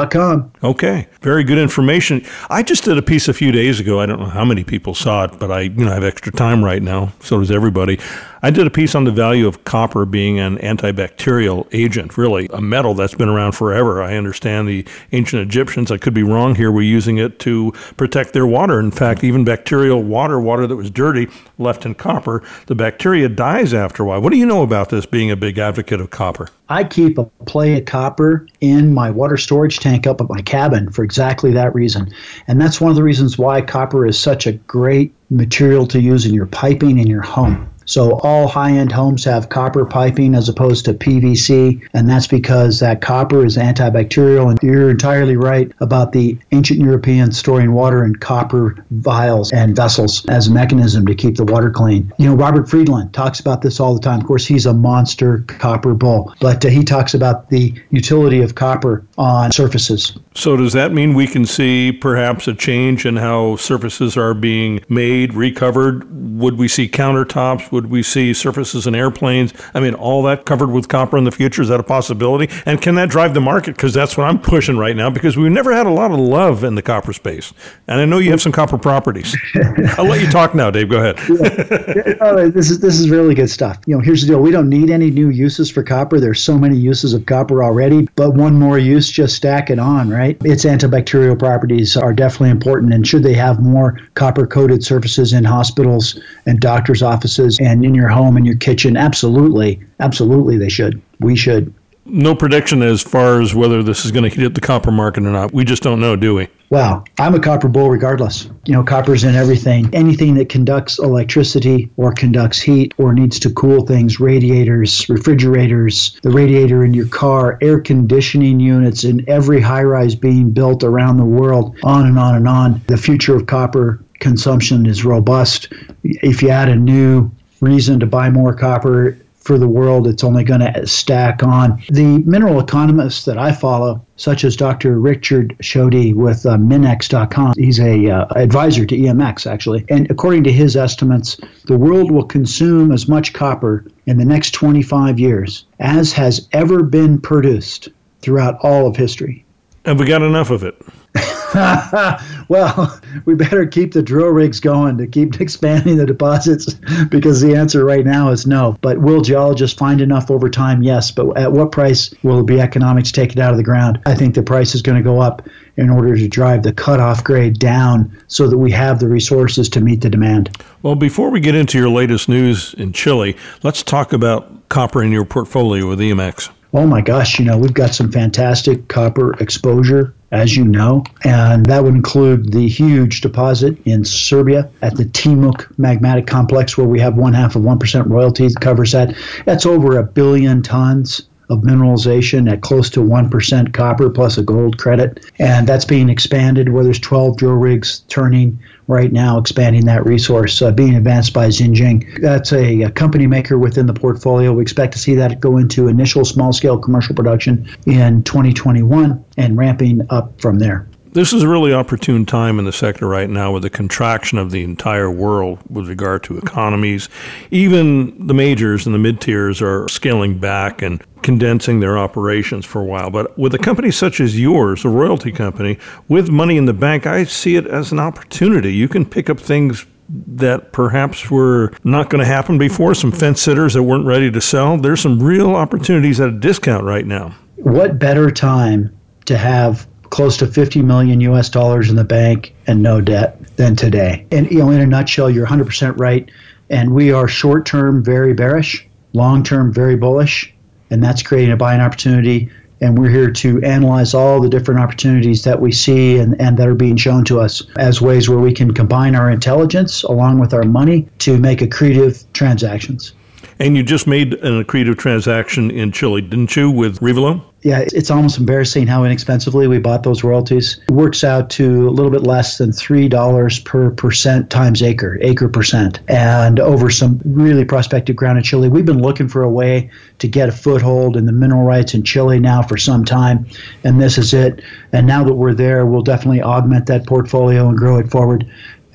S6: com.
S2: Okay, very good information. I just did a piece a few days ago. I don't know how many people saw it, but I, you know, have extra time right now. So does everybody. I did a piece on the value of copper being an antibacterial agent, really a metal that's been around forever. I understand the ancient Egyptians, I could be wrong here, were using it to protect their water. In fact, even bacterial water, water that was dirty, left in copper, the bacteria dies after a while. What do you know about this being a big advocate of copper?
S6: I keep a plate of copper in my water storage tank up at my cabin for exactly that reason. And that's one of the reasons why copper is such a great material to use in your piping in your home. So all high-end homes have copper piping as opposed to PVC, and that's because that copper is antibacterial. And you're entirely right about the ancient Europeans storing water in copper vials and vessels as a mechanism to keep the water clean. You know, Robert Friedland talks about this all the time. Of course, he's a monster copper bull, but uh, he talks about the utility of copper on surfaces.
S2: So does that mean we can see perhaps a change in how surfaces are being made, recovered? Would we see countertops? Would we see surfaces in airplanes? I mean, all that covered with copper in the future, is that a possibility? And can that drive the market? Because that's what I'm pushing right now, because we've never had a lot of love in the copper space. And I know you have some copper properties. I'll let you talk now, Dave. Go ahead.
S6: yeah. this, is, this is really good stuff. You know, here's the deal we don't need any new uses for copper. There's so many uses of copper already, but one more use, just stack it on, right? Its antibacterial properties are definitely important. And should they have more copper coated surfaces in hospitals and doctors' offices and in your home and your kitchen? Absolutely. Absolutely, they should. We should.
S2: No prediction as far as whether this is going to hit the copper market or not. We just don't know, do we?
S6: Well, I'm a copper bull regardless. You know, copper's in everything. Anything that conducts electricity or conducts heat or needs to cool things, radiators, refrigerators, the radiator in your car, air conditioning units in every high rise being built around the world, on and on and on. The future of copper consumption is robust. If you add a new reason to buy more copper for the world, it's only going to stack on. The mineral economists that I follow, such as Dr. Richard Schodde with uh, Minex.com, he's a uh, advisor to EMX actually, and according to his estimates, the world will consume as much copper in the next 25 years as has ever been produced throughout all of history.
S2: Have we got enough of it?
S6: well, we better keep the drill rigs going to keep expanding the deposits because the answer right now is no. But will geologists find enough over time? Yes. But at what price will it be economic to take it out of the ground? I think the price is going to go up in order to drive the cutoff grade down so that we have the resources to meet the demand.
S2: Well, before we get into your latest news in Chile, let's talk about copper in your portfolio with EMX.
S6: Oh my gosh, you know, we've got some fantastic copper exposure as you know, and that would include the huge deposit in Serbia at the Timok magmatic complex, where we have one half of 1% royalty that covers that. That's over a billion tons of mineralization at close to 1% copper plus a gold credit. And that's being expanded where there's 12 drill rigs turning right now, expanding that resource, uh, being advanced by Zijin. That's a, a, company maker within the portfolio. We expect to see that go into initial small scale commercial production in 2021 and ramping up from there.
S2: This is a really opportune time in the sector right now with the contraction of the entire world with regard to economies. Even the majors and the mid tiers are scaling back and condensing their operations for a while. But with a company such as yours, a royalty company, with money in the bank, I see it as an opportunity. You can pick up things that perhaps were not going to happen before, some fence sitters that weren't ready to sell. There's some real opportunities at a discount right now.
S6: What better time to have close to 50 million US dollars in the bank and no debt than today. And you know, in a nutshell, you're 100% right. And we are short term very bearish, long term very bullish, and that's creating a buying opportunity. And we're here to analyze all the different opportunities that we see and, and that are being shown to us as ways where we can combine our intelligence along with our money to make accretive transactions.
S2: And you just made an accretive transaction in Chile, didn't you, with Revelo?
S6: Yeah, it's almost embarrassing how inexpensively we bought those royalties. It works out to a little bit less than $3 per percent times acre, acre percent, and over some really prospective ground in Chile. We've been looking for a way to get a foothold in the mineral rights in Chile now for some time, and this is it. And now that we're there, we'll definitely augment that portfolio and grow it forward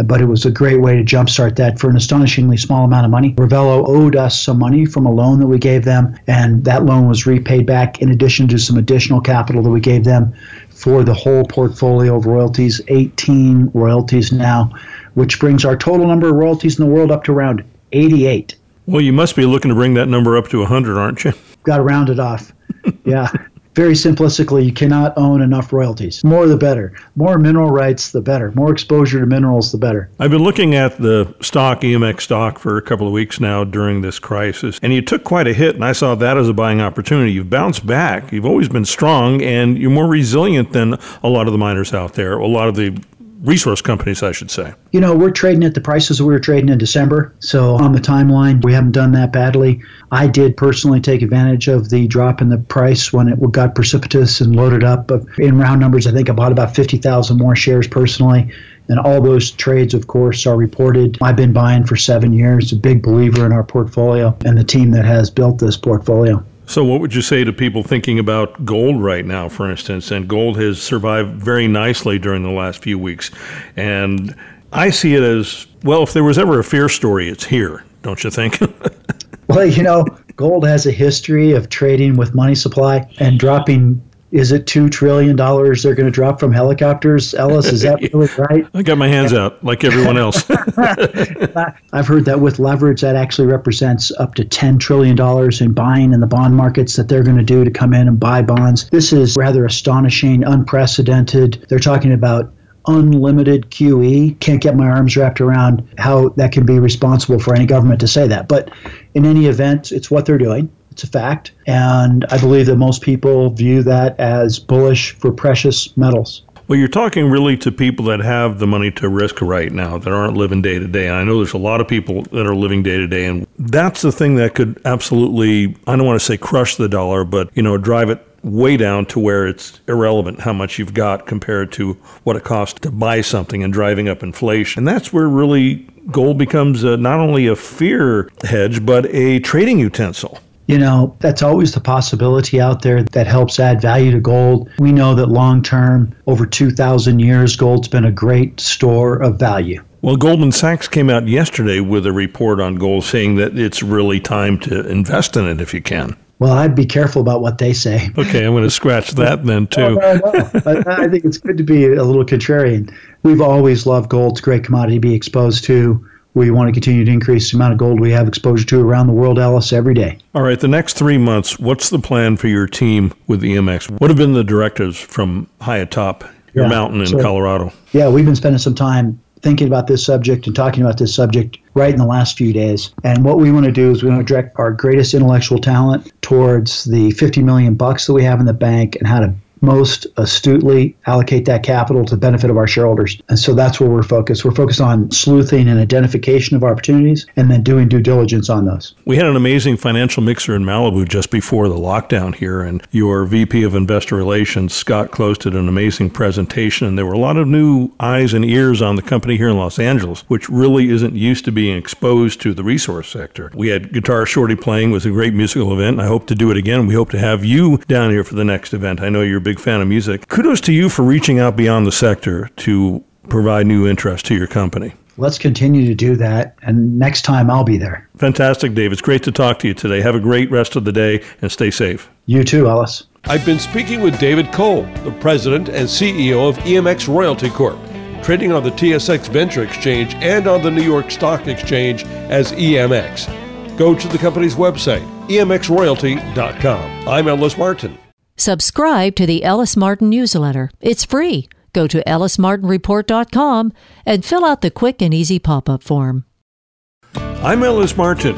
S6: but it was a great way to jumpstart that for an astonishingly small amount of money. Revelo owed us some money from a loan that we gave them, and that loan was repaid back in addition to some additional capital that we gave them for the whole portfolio of royalties, 18 royalties now, which brings our total number of royalties in the world up to around 88.
S2: Well, you must be looking to bring that number up to 100, aren't you?
S6: Got to round it off. yeah very simplistically, you cannot own enough royalties. More the better. More mineral rights, the better. More exposure to minerals, the better.
S2: I've been looking at the stock, EMX stock, for a couple of weeks now during this crisis, and you took quite a hit, and I saw that as a buying opportunity. You've bounced back. You've always been strong, and you're more resilient than a lot of the miners out there, a lot of the resource companies, I should say.
S6: You know, we're trading at the prices we were trading in December. So on the timeline, we haven't done that badly. I did personally take advantage of the drop in the price when it got precipitous and loaded up. In round numbers, I think I bought about 50,000 more shares personally. And all those trades, of course, are reported. I've been buying for seven years, a big believer in our portfolio and the team that has built this portfolio.
S2: So, what would you say to people thinking about gold right now, for instance? And gold has survived very nicely during the last few weeks. And I see it as well, if there was ever a fear story, it's here, don't you think?
S6: well, you know, gold has a history of trading with money supply and dropping is it two trillion dollars they're going to drop from helicopters? Ellis, is that really right?
S2: I got my hands out like everyone else.
S6: I've heard that with leverage, that actually represents up to ten trillion dollars in buying in the bond markets that they're going to do to come in and buy bonds. This is rather astonishing, unprecedented. They're talking about unlimited QE. Can't get my arms wrapped around how that can be responsible for any government to say that. But in any event, it's what they're doing. It's a fact. And I believe that most people view that as bullish for precious metals.
S2: Well, you're talking really to people that have the money to risk right now, that aren't living day to day. And I know there's a lot of people that are living day to day, and that's the thing that could absolutely, I don't want to say crush the dollar, but, you know, drive it way down to where it's irrelevant how much you've got compared to what it costs to buy something and driving up inflation. And that's where really gold becomes a, not only a fear hedge, but a trading utensil
S6: you know, that's always the possibility out there that helps add value to gold. We know that long term, over 2,000 years, gold's been a great store of value.
S2: Well, Goldman Sachs came out yesterday with a report on gold saying that it's really time to invest in it if you can.
S6: Well, I'd be careful about what they say.
S2: Okay, I'm going to scratch that then too.
S6: Oh, no, no, no. I, I think it's good to be a little contrarian. We've always loved gold; it's a great commodity to be exposed to we want to continue to increase the amount of gold we have exposure to around the world, Ellis, every day.
S2: All right, the next three months, what's the plan for your team with EMX? What have been the directives from high atop your yeah, mountain in so, Colorado?
S6: Yeah, we've been spending some time thinking about this subject and talking about this subject right in the last few days. And what we want to do is we want to direct our greatest intellectual talent towards the 50 million bucks that we have in the bank and how to most astutely allocate that capital to the benefit of our shareholders. And so that's where we're focused. We're focused on sleuthing and identification of opportunities and then doing due diligence on those.
S2: We had an amazing financial mixer in Malibu just before the lockdown here, and your VP of Investor Relations, Scott Close, did an amazing presentation. And there were a lot of new eyes and ears on the company here in Los Angeles, which really isn't used to being exposed to the resource sector. We had Guitar Shorty playing, was a great musical event. I hope to do it again. We hope to have you down here for the next event. I know you're big fan of music. Kudos to you for reaching out beyond the sector to provide new interest to your company.
S6: Let's continue to do that. And next time I'll be there.
S2: Fantastic, Dave. It's great to talk to you today. Have a great rest of the day and stay safe.
S6: You too, Ellis.
S7: I've been speaking with David Cole, the president and CEO of EMX Royalty Corp, trading on the TSX Venture Exchange and on the New York Stock Exchange as EMX. Go to the company's website, emxroyalty.com. I'm Ellis Martin.
S4: Subscribe to the Ellis Martin newsletter. It's free. Go to ellismartinreport.com and fill out the quick and easy pop up form.
S2: I'm Ellis Martin.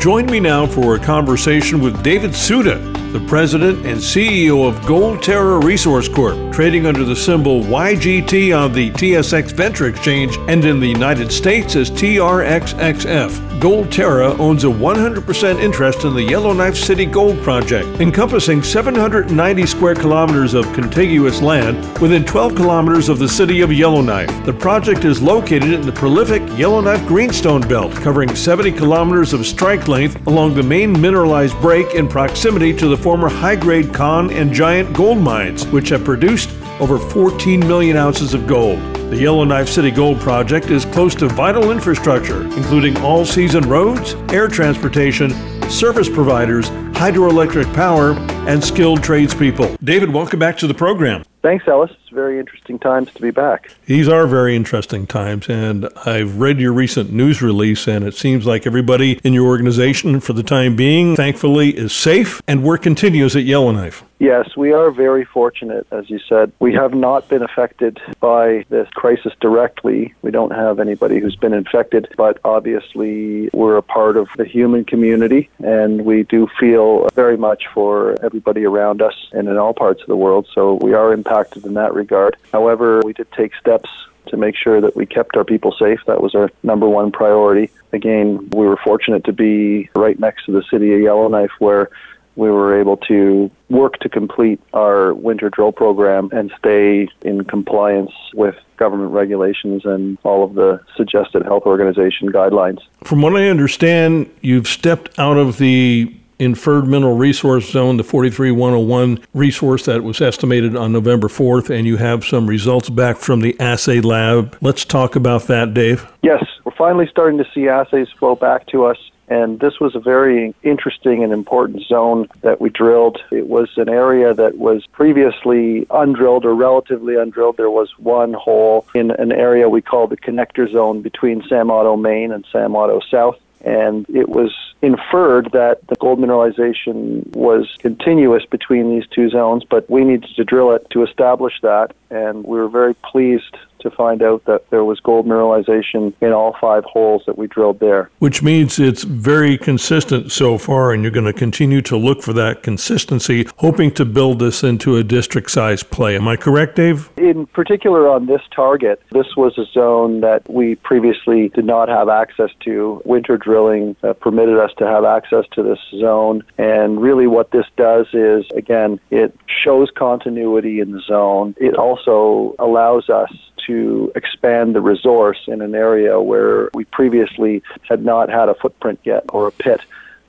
S2: Join me now for a conversation with David Suda, the president and CEO of Gold Terra Resource Corp, trading under the symbol YGT on the TSX Venture Exchange and in the United States as TRXXF. Gold Terra owns a 100% interest in the Yellowknife City Gold Project, encompassing 790 square kilometers of contiguous land within 12 kilometers of the city of Yellowknife. The project is located in the prolific Yellowknife Greenstone Belt, covering 70 kilometers of strike length along the main mineralized break in proximity to the former high grade Con and Giant gold mines, which have produced over 14 million ounces of gold. The Yellowknife City Gold Project is close to vital infrastructure, including all season roads, air transportation, service providers, hydroelectric power, and skilled tradespeople. David, welcome back to the program.
S8: Thanks, Ellis. It's very interesting times to be back.
S2: These are very interesting times, and I've read your recent news release, and it seems like everybody in your organization, for the time being, thankfully, is safe, and work continues at Yellowknife.
S8: Yes, we are very fortunate, as you said. We have not been affected by this crisis directly. We don't have anybody who's been infected, but obviously we're a part of the human community, and we do feel very much for everybody around us and in all parts of the world. So we are impacted in that regard. However, we did take steps to make sure that we kept our people safe. That was our number one priority. Again, we were fortunate to be right next to the city of Yellowknife where we were able to work to complete our winter drill program and stay in compliance with government regulations and all of the suggested health organization guidelines.
S2: From what I understand, you've stepped out of the inferred mineral resource zone, the 43101 resource that was estimated on November 4th, and you have some results back from the assay lab. Let's talk about that, Dave.
S8: Yes, we're finally starting to see assays flow back to us and this was a very interesting and important zone that we drilled. It was an area that was previously undrilled or relatively undrilled. There was one hole in an area we call the connector zone between Sam Otto Main and Sam Otto South. And it was inferred that the gold mineralization was continuous between these two zones, but we needed to drill it to establish that. And we were very pleased to find out that there was gold mineralization in all five holes that we drilled there.
S2: Which means it's very consistent so far, and you're going to continue to look for that consistency, hoping to build this into a district size play. Am I correct, Dave?
S8: In particular, on this target, this was a zone that we previously did not have access to. Winter drilling uh, permitted us to have access to this zone, and really what this does is, again, it shows continuity in the zone. It also allows us to expand the resource in an area where we previously had not had a footprint yet or a pit.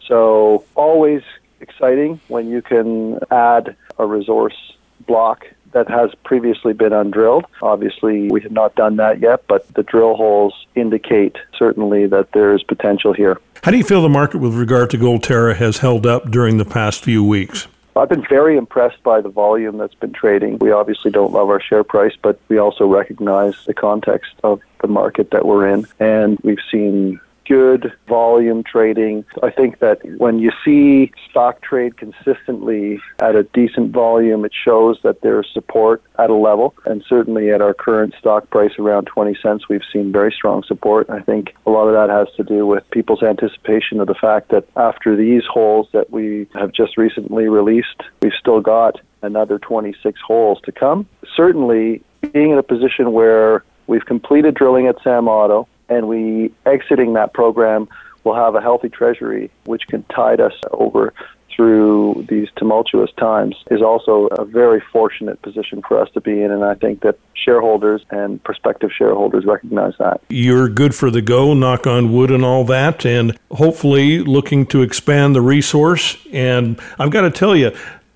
S8: So, always exciting when you can add a resource block that has previously been undrilled. Obviously, we have not done that yet, but the drill holes indicate certainly that there is potential here.
S2: How do you feel the market with regard to Gold Terra has held up during the past few weeks?
S8: I've been very impressed by the volume that's been trading. We obviously don't love our share price, but we also recognize the context of the market that we're in. And we've seen good volume trading. I think that when you see stock trade consistently at a decent volume, it shows that there's support at a level. And certainly at our current stock price around 20 cents, we've seen very strong support. I think a lot of that has to do with people's anticipation of the fact that after these holes that we have just recently released, we've still got another 26 holes to come. Certainly, being in a position where we've completed drilling at Sam Otto, and we exiting that program will have a healthy treasury which can tide us over through these tumultuous times is also a very fortunate position for us to be in and I think that shareholders and prospective shareholders recognize that.
S2: You're good for the go, knock on wood and all that and hopefully looking to expand the resource and I've got to tell you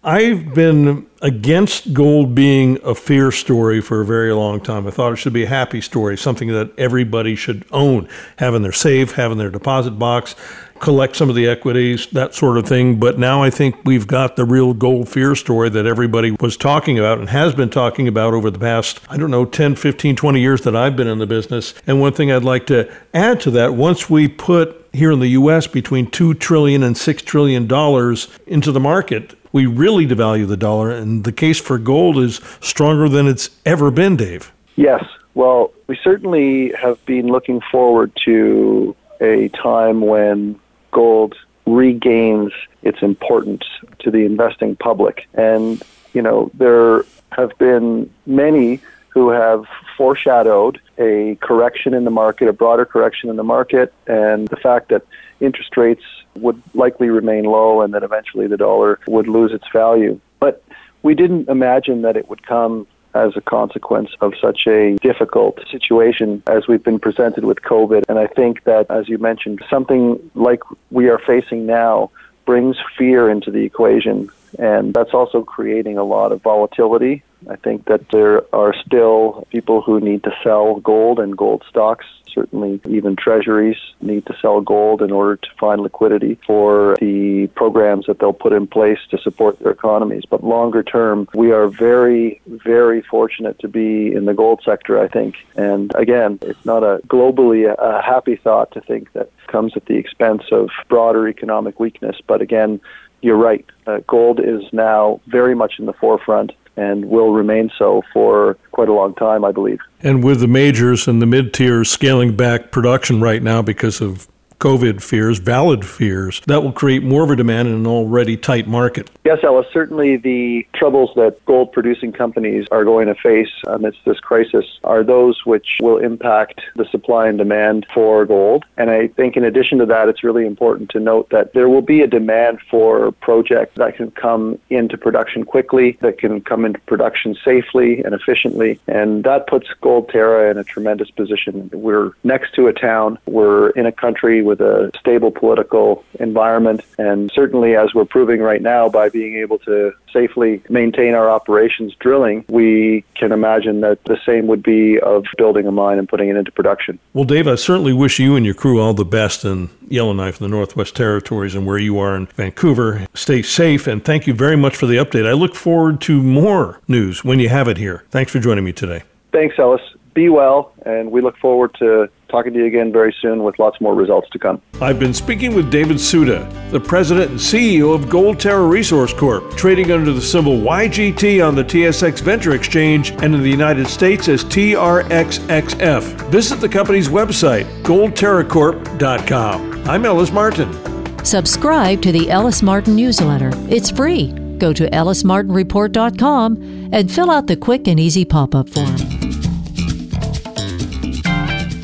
S2: I've been against gold being a fear story for a very long time. I thought it should be a happy story, something that everybody should own, having their safe, having their deposit box, collect some of the equities, that sort of thing. But now I think we've got the real gold fear story that everybody was talking about and has been talking about over the past, I don't know, 10, 15, 20 years that I've been in the business. And one thing I'd like to add to that, once we put here in the US between 2 trillion and 6 trillion dollars into the market, we really devalue the dollar, and the case for gold is stronger than it's ever been, Dave.
S8: Yes. Well, we certainly have been looking forward to a time when gold regains its importance to the investing public. And, you know, there have been many who have foreshadowed a correction in the market, a broader correction in the market, and the fact that interest rates would likely remain low and that eventually the dollar would lose its value. But we didn't imagine that it would come as a consequence of such a difficult situation as we've been presented with COVID. And I think that, as you mentioned, something like we are facing now brings fear into the equation. And that's also creating a lot of volatility I think that there are still people who need to sell gold and gold stocks. Certainly, even treasuries need to sell gold in order to find liquidity for the programs that they'll put in place to support their economies. But longer term, we are very, very fortunate to be in the gold sector, I think. And again, it's not a globally a happy thought to think that comes at the expense of broader economic weakness. But again, you're right. Uh, gold is now very much in the forefront and will remain so for quite a long time, I believe.
S2: And with the majors and the mid tiers scaling back production right now because of COVID fears, valid fears, that will create more of a demand in an already tight market.
S8: Yes, Ellis. Certainly, the troubles that gold producing companies are going to face amidst this crisis are those which will impact the supply and demand for gold. And I think, in addition to that, it's really important to note that there will be a demand for projects that can come into production quickly, that can come into production safely and efficiently. And that puts Gold Terra in a tremendous position. We're next to a town, we're in a country with a stable political environment. And certainly, as we're proving right now by being able to safely maintain our operations drilling, we can imagine that the same would be of building a mine and putting it into production.
S2: Well, Dave, I certainly wish you and your crew all the best in Yellowknife in the Northwest Territories and where you are in Vancouver. Stay safe and thank you very much for the update. I look forward to more news when you have it here. Thanks for joining me today.
S8: Thanks, Ellis. Be well, and we look forward to talking to you again very soon with lots more results to come.
S2: I've been speaking with David Suda, the president and CEO of Gold Terra Resource Corp, trading under the symbol YGT on the TSX Venture Exchange and in the United States as TRXXF. Visit the company's website, goldterracorp.com. I'm Ellis Martin.
S4: Subscribe to the Ellis Martin newsletter. It's free. Go to ellismartinreport.com and fill out the quick and easy pop up form.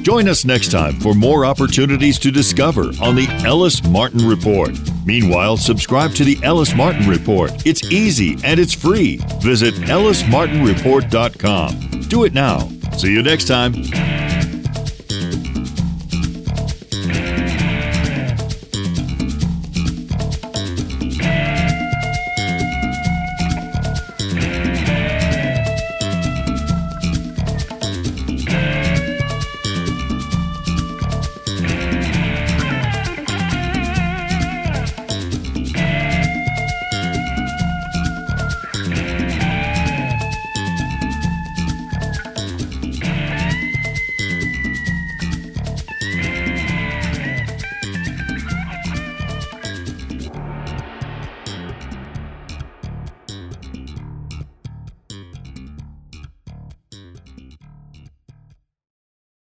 S1: Join us next time for more opportunities to discover on the Ellis Martin Report. Meanwhile, subscribe to the Ellis Martin Report. It's easy and it's free. Visit ellismartinreport.com. Do it now. See you next time.